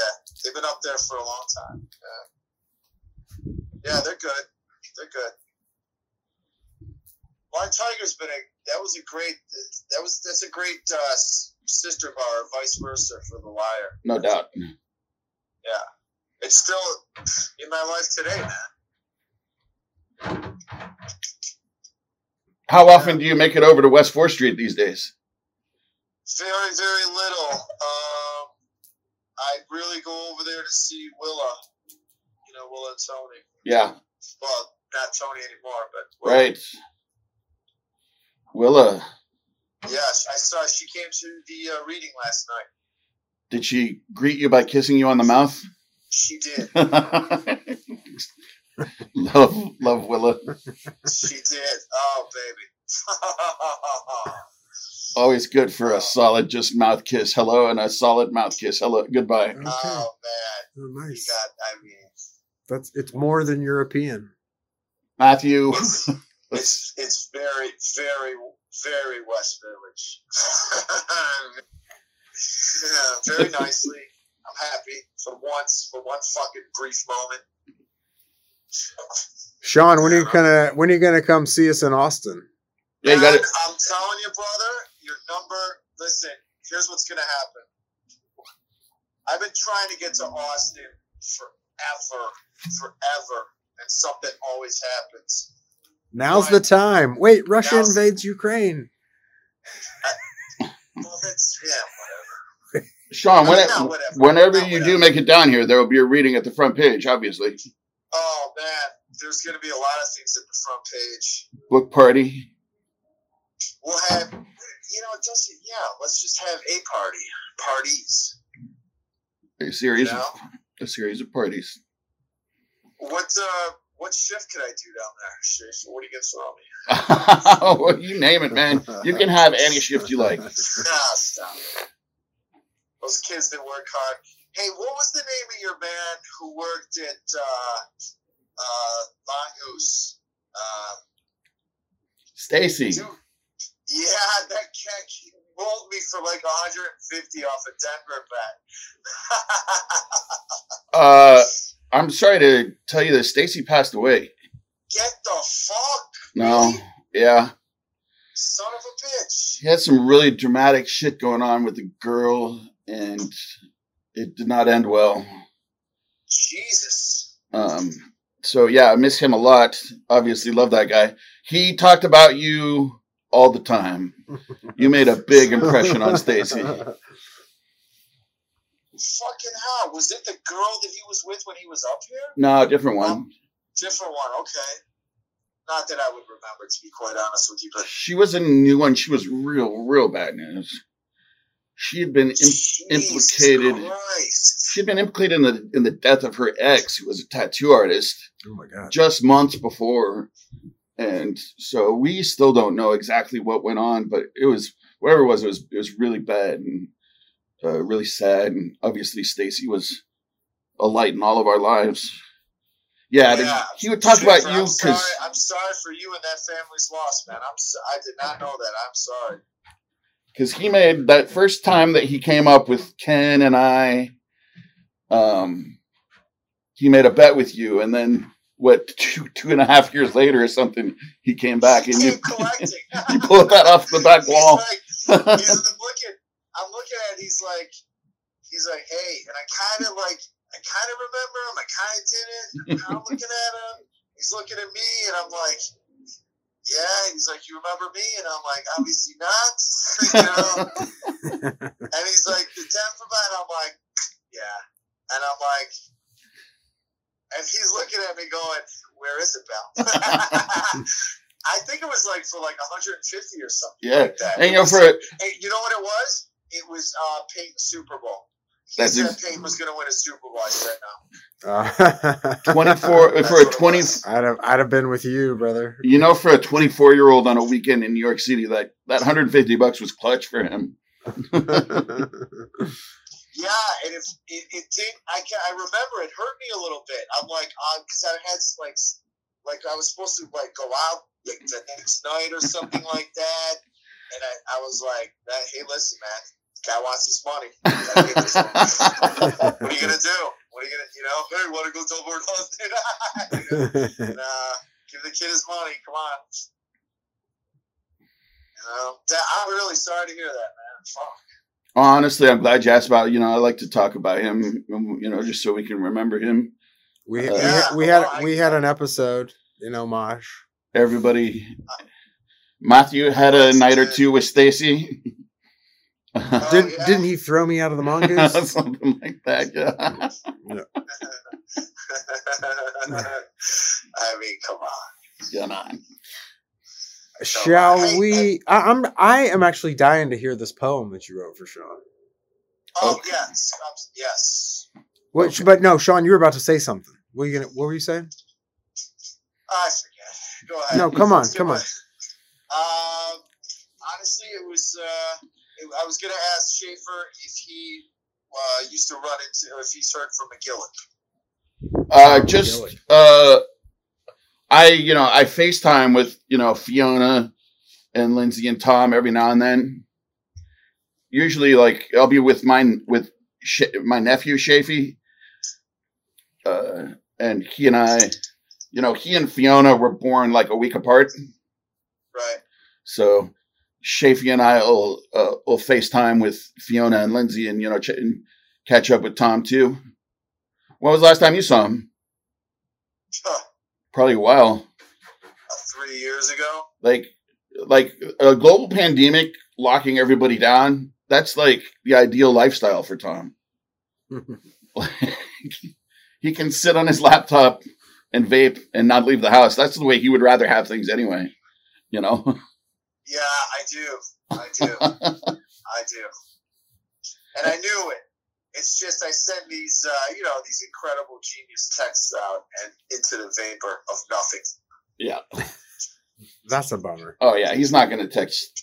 S3: they've been up there for a long time. Yeah, yeah they're good. They're good. Blind Tiger's been a that was a great that was that's a great uh, sister bar, or vice versa for the Liar.
S4: No doubt.
S3: Yeah, it's still in my life today, man.
S4: How often do you make it over to West Fourth Street these days?
S3: Very, very little. Um, I really go over there to see Willa. You know, Willa and Tony.
S4: Yeah,
S3: Well, not Tony anymore, but Willa.
S4: right. Willa,
S3: Yes, I saw she came to the uh, reading last night.
S4: did she greet you by kissing you on the mouth?
S3: She did.
S4: love, love Willa.
S3: She did. Oh, baby.
S4: Always good for a solid just mouth kiss. Hello, and a solid mouth kiss. Hello, goodbye.
S1: Okay.
S3: oh man,
S1: Oh,
S3: you
S1: nice.
S3: got. I mean,
S1: That's it's more than European.
S4: Matthew.
S3: it's it's it's very, very, very West Village. yeah, very nicely. I'm happy for once, for one fucking brief moment.
S1: Sean, when are you gonna when are you gonna come see us in Austin?
S4: Yeah, you got it.
S3: I'm telling you, brother, your number. Listen, here's what's gonna happen. I've been trying to get to Austin forever, forever, and something always happens.
S1: Now's the time. Wait, Russia invades Ukraine.
S3: Well, that's yeah, whatever.
S4: Sean, when
S3: No, whatever.
S4: whenever
S3: No,
S4: you do make it down here, there will be a reading at the front page, obviously.
S3: Oh man, there's gonna be a lot of things at the front page.
S4: Book party.
S3: We'll have, you know, it doesn't. Yeah, let's just have a party, parties.
S4: A series
S3: You know?
S4: of a series of parties.
S3: What's uh, what shift could I do down there, Chief? What do you from me?
S4: well, you name it, man. You can have any shift you like.
S3: Ah, stop. Those kids that work hard. Hey, what was the name of your man who worked at uh, uh, Mongoose? Uh,
S4: Stacy.
S3: yeah, that cat he rolled me for like 150 off a Denver bet.
S4: Uh, I'm sorry to tell you that Stacy passed away.
S3: Get the fuck,
S4: No, yeah,
S3: son of a bitch.
S4: he had some really dramatic shit going on with the girl, and it did not end well.
S3: Jesus.
S4: Um, so yeah, I miss him a lot. Obviously, love that guy. He talked about you all the time. You made a big impression on Stacy.
S3: Fucking hell. Was it the girl that he was with when he was up here?
S4: No, different one.
S3: Um, different one, okay. Not that I would remember, to be quite honest with you, but
S4: She was a new one. She was real, real bad news. She had been im-
S3: Jesus
S4: implicated.
S3: Christ.
S4: She'd been implicated in the in the death of her ex, who was a tattoo artist,
S1: oh my god.
S4: just months before. And so we still don't know exactly what went on, but it was whatever it was. It was it was really bad and uh, really sad. And obviously, Stacy was a light in all of our lives. Yeah,
S3: Yeah.
S4: he would talk about you
S3: I'm sorry,
S4: because
S3: I'm sorry for you and that family's loss, man. I'm so, I did not know that. I'm sorry.
S4: because he made that first time that he came up with Ken and I. Um, he made a bet with you, and then what? Two two and a half years later or something, he came back and you you pulled that off the back
S3: He's
S4: wall.
S3: like, he's. I'm looking at. it, He's like, he's like, hey, and I kind of like, I kind of remember him. I kind of didn't. I'm looking at him. He's looking at me, and I'm like, yeah. And he's like, you remember me? And I'm like, obviously not. you know. and he's like, the Denver. And I'm like, yeah. And I'm like, and he's looking at me going, where is it, Bell? I think it was like for like 150 or something.
S4: Yeah,
S3: like that.
S4: and you know
S3: It
S4: for
S3: Hey, you know what it was? It was uh, Peyton Super Bowl. He
S4: That's
S3: said
S4: it.
S3: Peyton was going to win a Super Bowl. I said no.
S1: Uh,
S4: 24
S3: That's
S4: for a 20
S1: I'd have I'd have been with you, brother.
S4: you know for a 24 year old on a weekend in new york city that that 150 bucks was clutch for him
S3: Yeah, and if it, it did, I can I remember it hurt me a little bit. I'm like, because I had like like I was supposed to like go out like the next night or something like that, and I, I was like, hey, listen, man, this guy wants his money. Gotta get this money. what are you gonna do? What are you gonna, you know? Hey, want to go double or nothing? nah, give the kid his money. Come on. You know, that, I'm really sorry to hear that, man. Fuck.
S4: honestly i'm glad you asked about you know i like to talk about him you know just so we can remember him
S1: we,
S4: Uh,
S1: we,
S3: Yeah,
S1: we had
S3: well, I-
S1: we had an episode in homage.
S4: everybody matthew had a night or two with stacy
S3: Oh,
S1: Didn't
S3: yeah.
S1: didn't he throw me out of the mongoose?
S4: something like that yeah
S3: I mean, come on.
S4: yeah nah.
S1: Shall
S3: I-
S1: we? I, I'm I am actually dying to hear this poem that you wrote for Sean.
S3: Oh
S4: Okay.
S3: yes, um, yes.
S1: Which, but no, Sean, you were about to say something. What were you gonna? What were you saying?
S3: I forget. Go ahead.
S1: No, come on, come on.
S3: Um, honestly, it was. Uh, it, I was gonna ask Schaefer if he uh, used to run into, or if he's heard from McGillen.
S4: Uh, just uh, I you know I FaceTime with you know Fiona and Lindsay and Tom every now and then. Usually, like I'll be with mine with Sh- my nephew Shafy, uh, and he and I, you know, he and Fiona were born like a week apart,
S3: Right.
S4: so Shafy and I will uh, will FaceTime with Fiona and Lindsay, and you know, ch- and catch up with Tom too. When was the last time you saw him?
S3: Huh,
S4: Probably a while.
S3: uh, three years ago.
S4: like like a global pandemic locking everybody down that's like the ideal lifestyle for tom he can sit on his laptop and vape and not leave the house that's the way he would rather have things anyway you know
S3: Yeah, I do. I do. I do. And I knew it. It's just I send these, uh, you know, these incredible genius texts out and into the vapor of nothing.
S4: yeah
S1: That's a bummer.
S4: oh yeah he's not going to text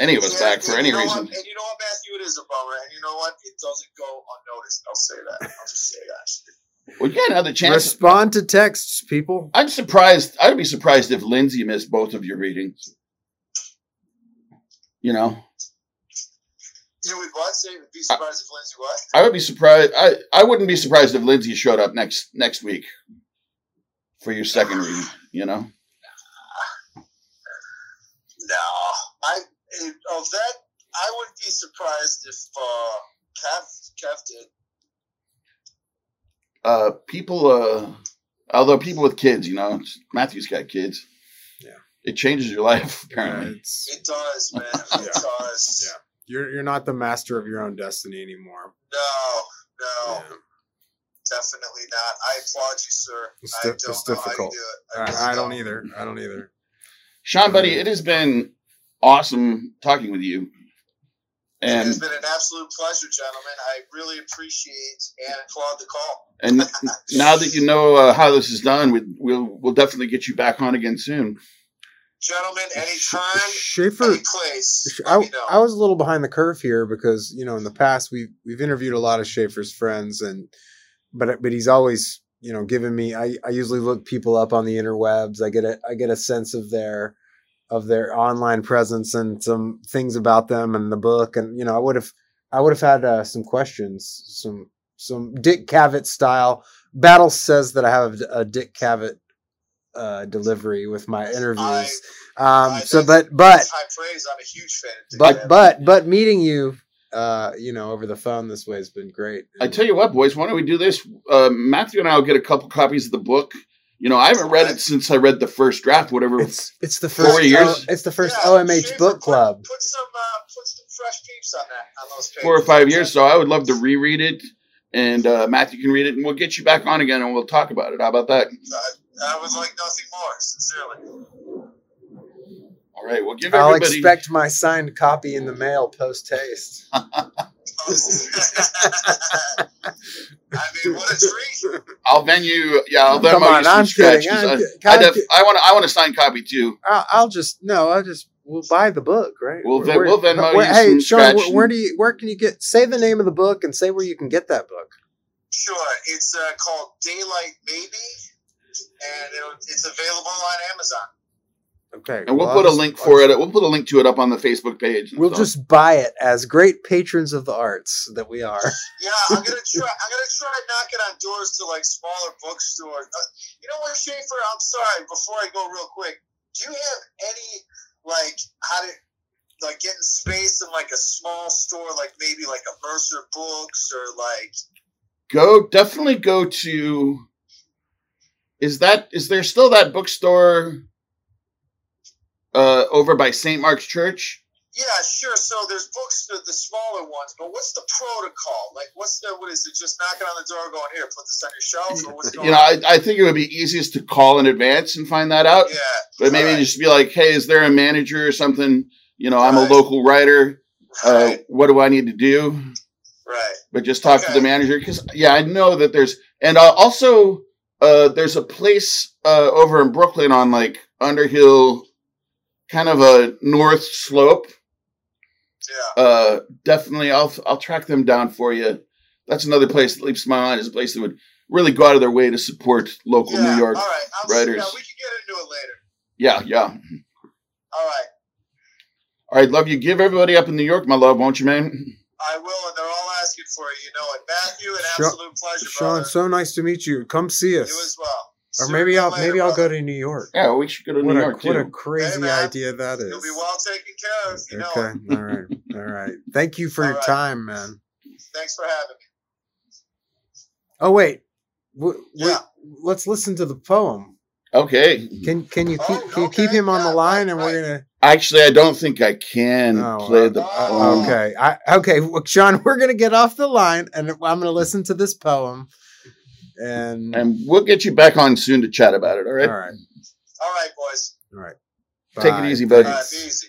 S4: any of us
S3: Yeah,
S4: back for
S3: and
S4: any
S3: you know
S4: reason
S3: What? And you know what, Matthew? It is a bummer. And you know what? It doesn't go unnoticed. I'll say that. I'll just say that.
S4: well yeah another chance
S1: Respond to texts, people.
S4: i'm surprised i'd be surprised if lindsay missed both of your readings you know
S3: You would what? Say, be surprised if Lindsay what?
S4: I would be surprised. I, I wouldn't be surprised if Lindsay showed up next next week for your second reading. You know,
S3: No. I of that, I wouldn't be surprised if uh, Kev, Kev did.
S4: uh, people. Uh, although people with kids, you know, Matthew's got kids.
S1: Yeah.
S4: it changes your life apparently.
S1: it's,
S3: It does, man. It
S1: Yeah.
S3: does.
S1: Yeah. you're you're not the master of your own destiny anymore.
S3: No, no,
S1: Yeah.
S3: definitely not. I applaud you, sir.
S1: It's
S3: I
S1: di-
S3: don't
S1: it's
S3: know
S1: difficult.
S3: how you do it. really
S1: I, I don't either. I don't either.
S4: Sean, buddy, it has been awesome talking with you. And it
S3: has been an absolute pleasure, gentlemen. I really appreciate and applaud the call.
S4: and now that you know uh, how this is done, we, we'll we'll definitely get you back on again soon.
S3: Gentlemen, anytime,
S1: Schaefer,
S3: any place,
S1: I. I was a little behind the curve here because you know in the past we we've interviewed a lot of Schaefer's friends and but but he's always you know given me I, I usually look people up on the interwebs. I get a I get a sense of their of their online presence and some things about them and the book. And you know I would have I would have had uh, some questions some some Dick Cavett style. Battle says that I have a, a Dick Cavett uh, delivery with my interviews um
S3: I-
S1: so but but
S3: high praise. I'm a huge fan. Of
S1: but
S3: Cavett.
S1: but but meeting you uh you know over the phone this way has been great
S4: I tell you what, boys, why don't we do this? Uh, Matthew and I will get a couple copies of the book. You know, I haven't read it since I read the first draft, whatever.
S1: it's it's the
S4: Four
S1: first
S4: years?
S1: O- it's the first
S3: Yeah,
S1: omh
S3: Schaefer,
S1: book
S3: put-
S1: club
S3: Put, some uh, put some fresh peeps on that on those pages.
S4: four or five years. So I would love to reread it, and uh, Matthew can read it, and we'll get you back on again, and we'll talk about it. How about that?
S3: I would like nothing more, sincerely.
S4: All right, well, give
S1: I'll
S4: everybody.
S1: expect my signed copy in the mail post haste.
S3: I mean, what a treat.
S4: I'll venue. Yeah, I'll Venmo
S1: Come
S4: you
S1: on,
S4: some
S1: I'm
S4: scratches.
S1: kidding. I'm
S4: I,
S1: kidding.
S4: I,
S1: I'm
S4: def- I want. I want a signed copy too.
S1: I'll, I'll just no. I'll just we'll buy the book, right?
S4: We'll Ven- we'll Venmo
S1: where-
S4: you
S1: Hey,
S4: some
S1: Sean, where,
S4: scratch
S1: where do you where can you get? Say the name of the book and say where you can get that book.
S3: Sure. It's uh, called Daylight Maybe, and it'll, it's available on Amazon.
S1: Okay,
S4: And we'll
S1: well,
S4: put
S1: I'll
S4: a
S1: just-
S4: link
S1: I'll
S4: for
S1: just-
S4: it. We'll put a link to it up on the Facebook page.
S1: We'll
S4: stuff.
S1: just buy it as great patrons of the arts that we are.
S3: Yeah, I'm gonna try. I'm gonna try knocking on doors to like smaller bookstores. Uh, you know what, Schaefer? I'm sorry. Before I go, real quick, do you have any like how to like get in space in like a small store, like maybe like a Mercer Books or like
S4: go. Definitely go to. Is that is there still that bookstore uh, over by St. Mark's Church?
S3: yeah, sure. So there's books, the, the smaller ones, but what's the protocol? Like, what's the what is it? Just knocking on the door, going here, put this on your shelf, or what's going
S4: You know? I, I think it would be easiest to call in advance and find that out.
S3: yeah,
S4: But maybe
S3: Alright.
S4: just be like, hey, is there a manager or something? You know, I'm a local writer. Uh, what do I need to do?
S3: right.
S4: But just talk to the manager because yeah, I know that there's and uh, also uh, there's a place uh, over in Brooklyn on like Underhill, kind of a north slope.
S3: Yeah.
S4: Uh, definitely, I'll I'll track them down for you. That's another place that leaps my mind is a place that would really go out of their way to support local
S3: yeah.
S4: New York
S3: All right. I'm,
S4: writers.
S3: Yeah, we can get into it later.
S4: Yeah, yeah.
S3: All right.
S4: All right, love you. Give everybody up in New York, my love, won't you, man?
S3: I will, and they're all asking for it. You know it. Matthew, an
S1: Sean-
S3: absolute pleasure,
S1: Sean,
S3: brother.
S1: so nice to meet you. Come see
S3: you
S1: us,
S3: as well.
S1: or
S3: Sooner
S1: maybe I'll
S3: later,
S1: maybe I'll go to New York.
S4: Yeah, we should go to
S1: What
S4: New
S1: a
S4: York
S1: what a crazy
S3: Hey,
S1: idea that is.
S3: You'll be well taken care of. You
S1: okay,
S3: it.
S1: all right, all right. Thank you for
S3: All
S1: your
S3: right.
S1: time, man.
S3: Thanks for having me.
S1: Oh wait, w- w-
S3: Yeah.
S1: let's listen to the poem.
S4: Okay.
S1: Can can you
S3: Oh,
S1: keep can you keep him on the line and we're gonna
S4: Actually, I don't think I can
S1: Oh,
S4: play
S1: uh,
S4: the
S3: uh,
S4: poem.
S1: okay I okay well, Sean we're gonna get off the line and I'm gonna listen to this poem and
S4: And we'll get you back on soon to chat about it. All right.
S1: all right
S3: All right, boys.
S1: all right
S4: Take it easy, buddy.
S3: All right, easy.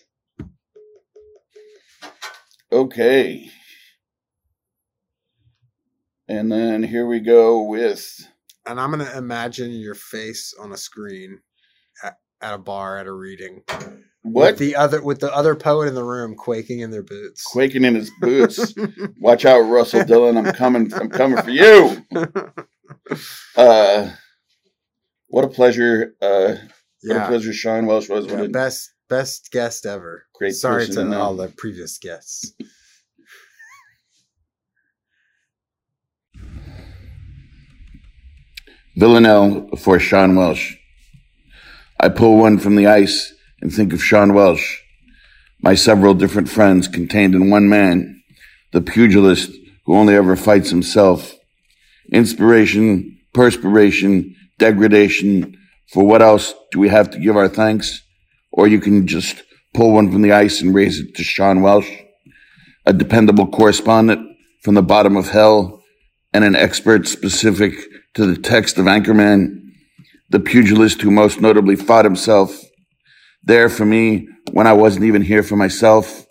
S4: Okay. And then here we go with
S1: and I'm gonna imagine your face on a screen at, at a bar at a reading
S4: what?
S1: with the other with the other poet in the room quaking in their boots
S4: Quaking in his boots. Watch out, Russell Dillon. I'm coming. I'm coming for you. Uh, what a pleasure. Uh, what a
S1: yeah,
S4: pleasure Sean Welsh was. What
S1: yeah
S4: a
S1: best best guest ever
S4: great
S1: sorry to all the previous guests
S4: Villanelle for Sean Welsh. I pull one from the ice and think of Sean Welsh, my several different friends contained in one man, the pugilist who only ever fights himself. Inspiration, perspiration, degradation. For what else do we have to give our thanks? Or you can just pull one from the ice and raise it to Sean Welsh, a dependable correspondent from the bottom of hell and an expert specific to the text of Anchorman, the pugilist who most notably fought himself. There for me, when I wasn't even here for myself,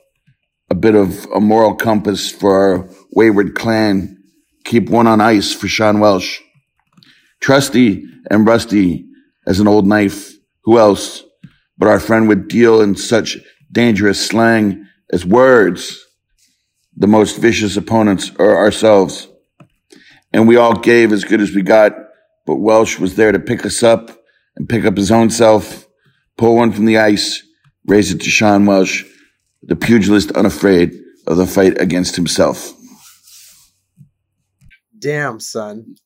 S4: a bit of a moral compass for our wayward clan. Keep one on ice for Sean Welsh. Trusty and rusty as an old knife. Who else? But our friend would deal in such dangerous slang as words. The most vicious opponents are ourselves and we all gave as good as we got. But Welsh was there to pick us up and pick up his own self, pull one from the ice, raise it to Sean Welsh, the pugilist unafraid of the fight against himself.
S1: Damn, son.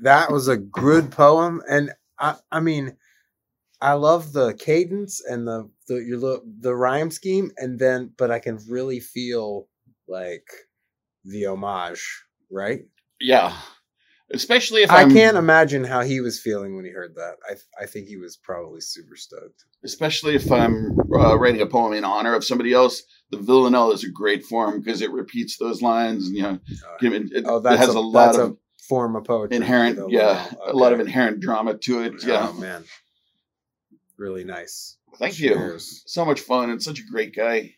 S1: that was a good poem. And I, I mean, I love the cadence and the, the your little, the rhyme scheme, and then but I can really feel like the homage, right?
S4: Yeah. Especially if
S1: I
S4: I'm,
S1: can't imagine how he was feeling when he heard that. I I think he was probably super stoked.
S4: especially if I'm uh, writing a poem in honor of somebody else. The villanelle is a great form because it repeats those lines, and you know,
S1: Uh,
S4: it, it,
S1: oh,
S4: it has
S1: a,
S4: a, lot of
S1: a form of poetry.
S4: inherent, yeah,
S1: little-
S4: a lot of inherent drama to it. Yeah,
S1: Oh man, really nice.
S4: Thank you. So much fun and such a great guy.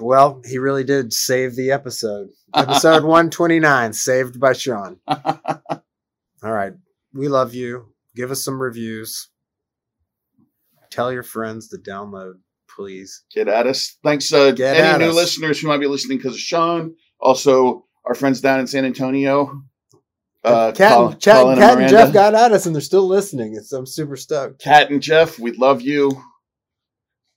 S1: Well, he really did save the episode. Episode 129, saved by Sean. All right. We love you. Give us some reviews. Tell your friends to download, please.
S4: Get at us. Thanks, uh,
S1: Get
S4: any new
S1: us.
S4: listeners who might be listening because of Sean. Also, our friends down in San Antonio. Uh,
S1: Cat,
S4: Col-
S1: and, Cat,
S4: Colin and
S1: Cat and Jeff got at us and they're still listening. It's, I'm super stoked.
S4: Cat and Jeff, we love you.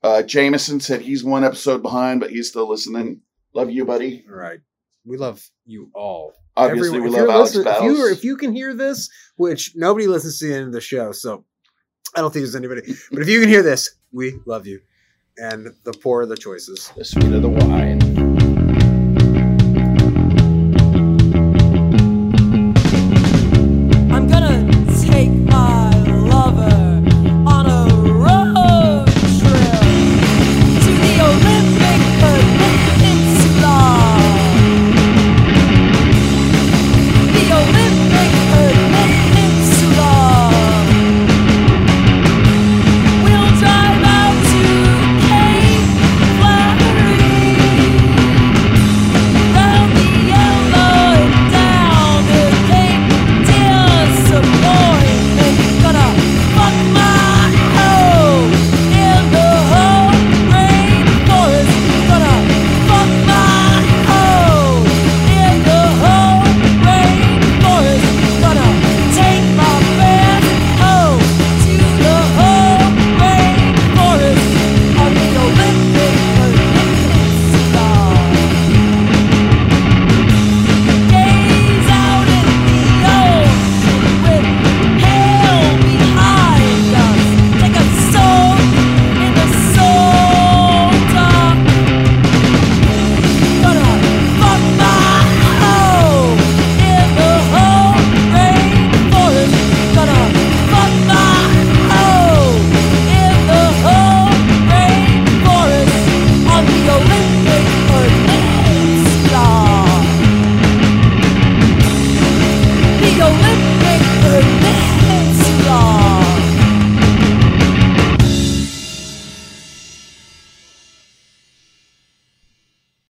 S4: Uh, Jameson said he's one episode behind, but he's still listening. Love you, buddy.
S1: All right. We love you all.
S4: Obviously,
S1: Everyone-
S4: we love Alex Battles.
S1: If you, if you can hear this, which nobody listens to the end of the show, so I don't think there's anybody. But if you can hear this, we love you. And the poorer the choices.
S4: the sweeter the wine.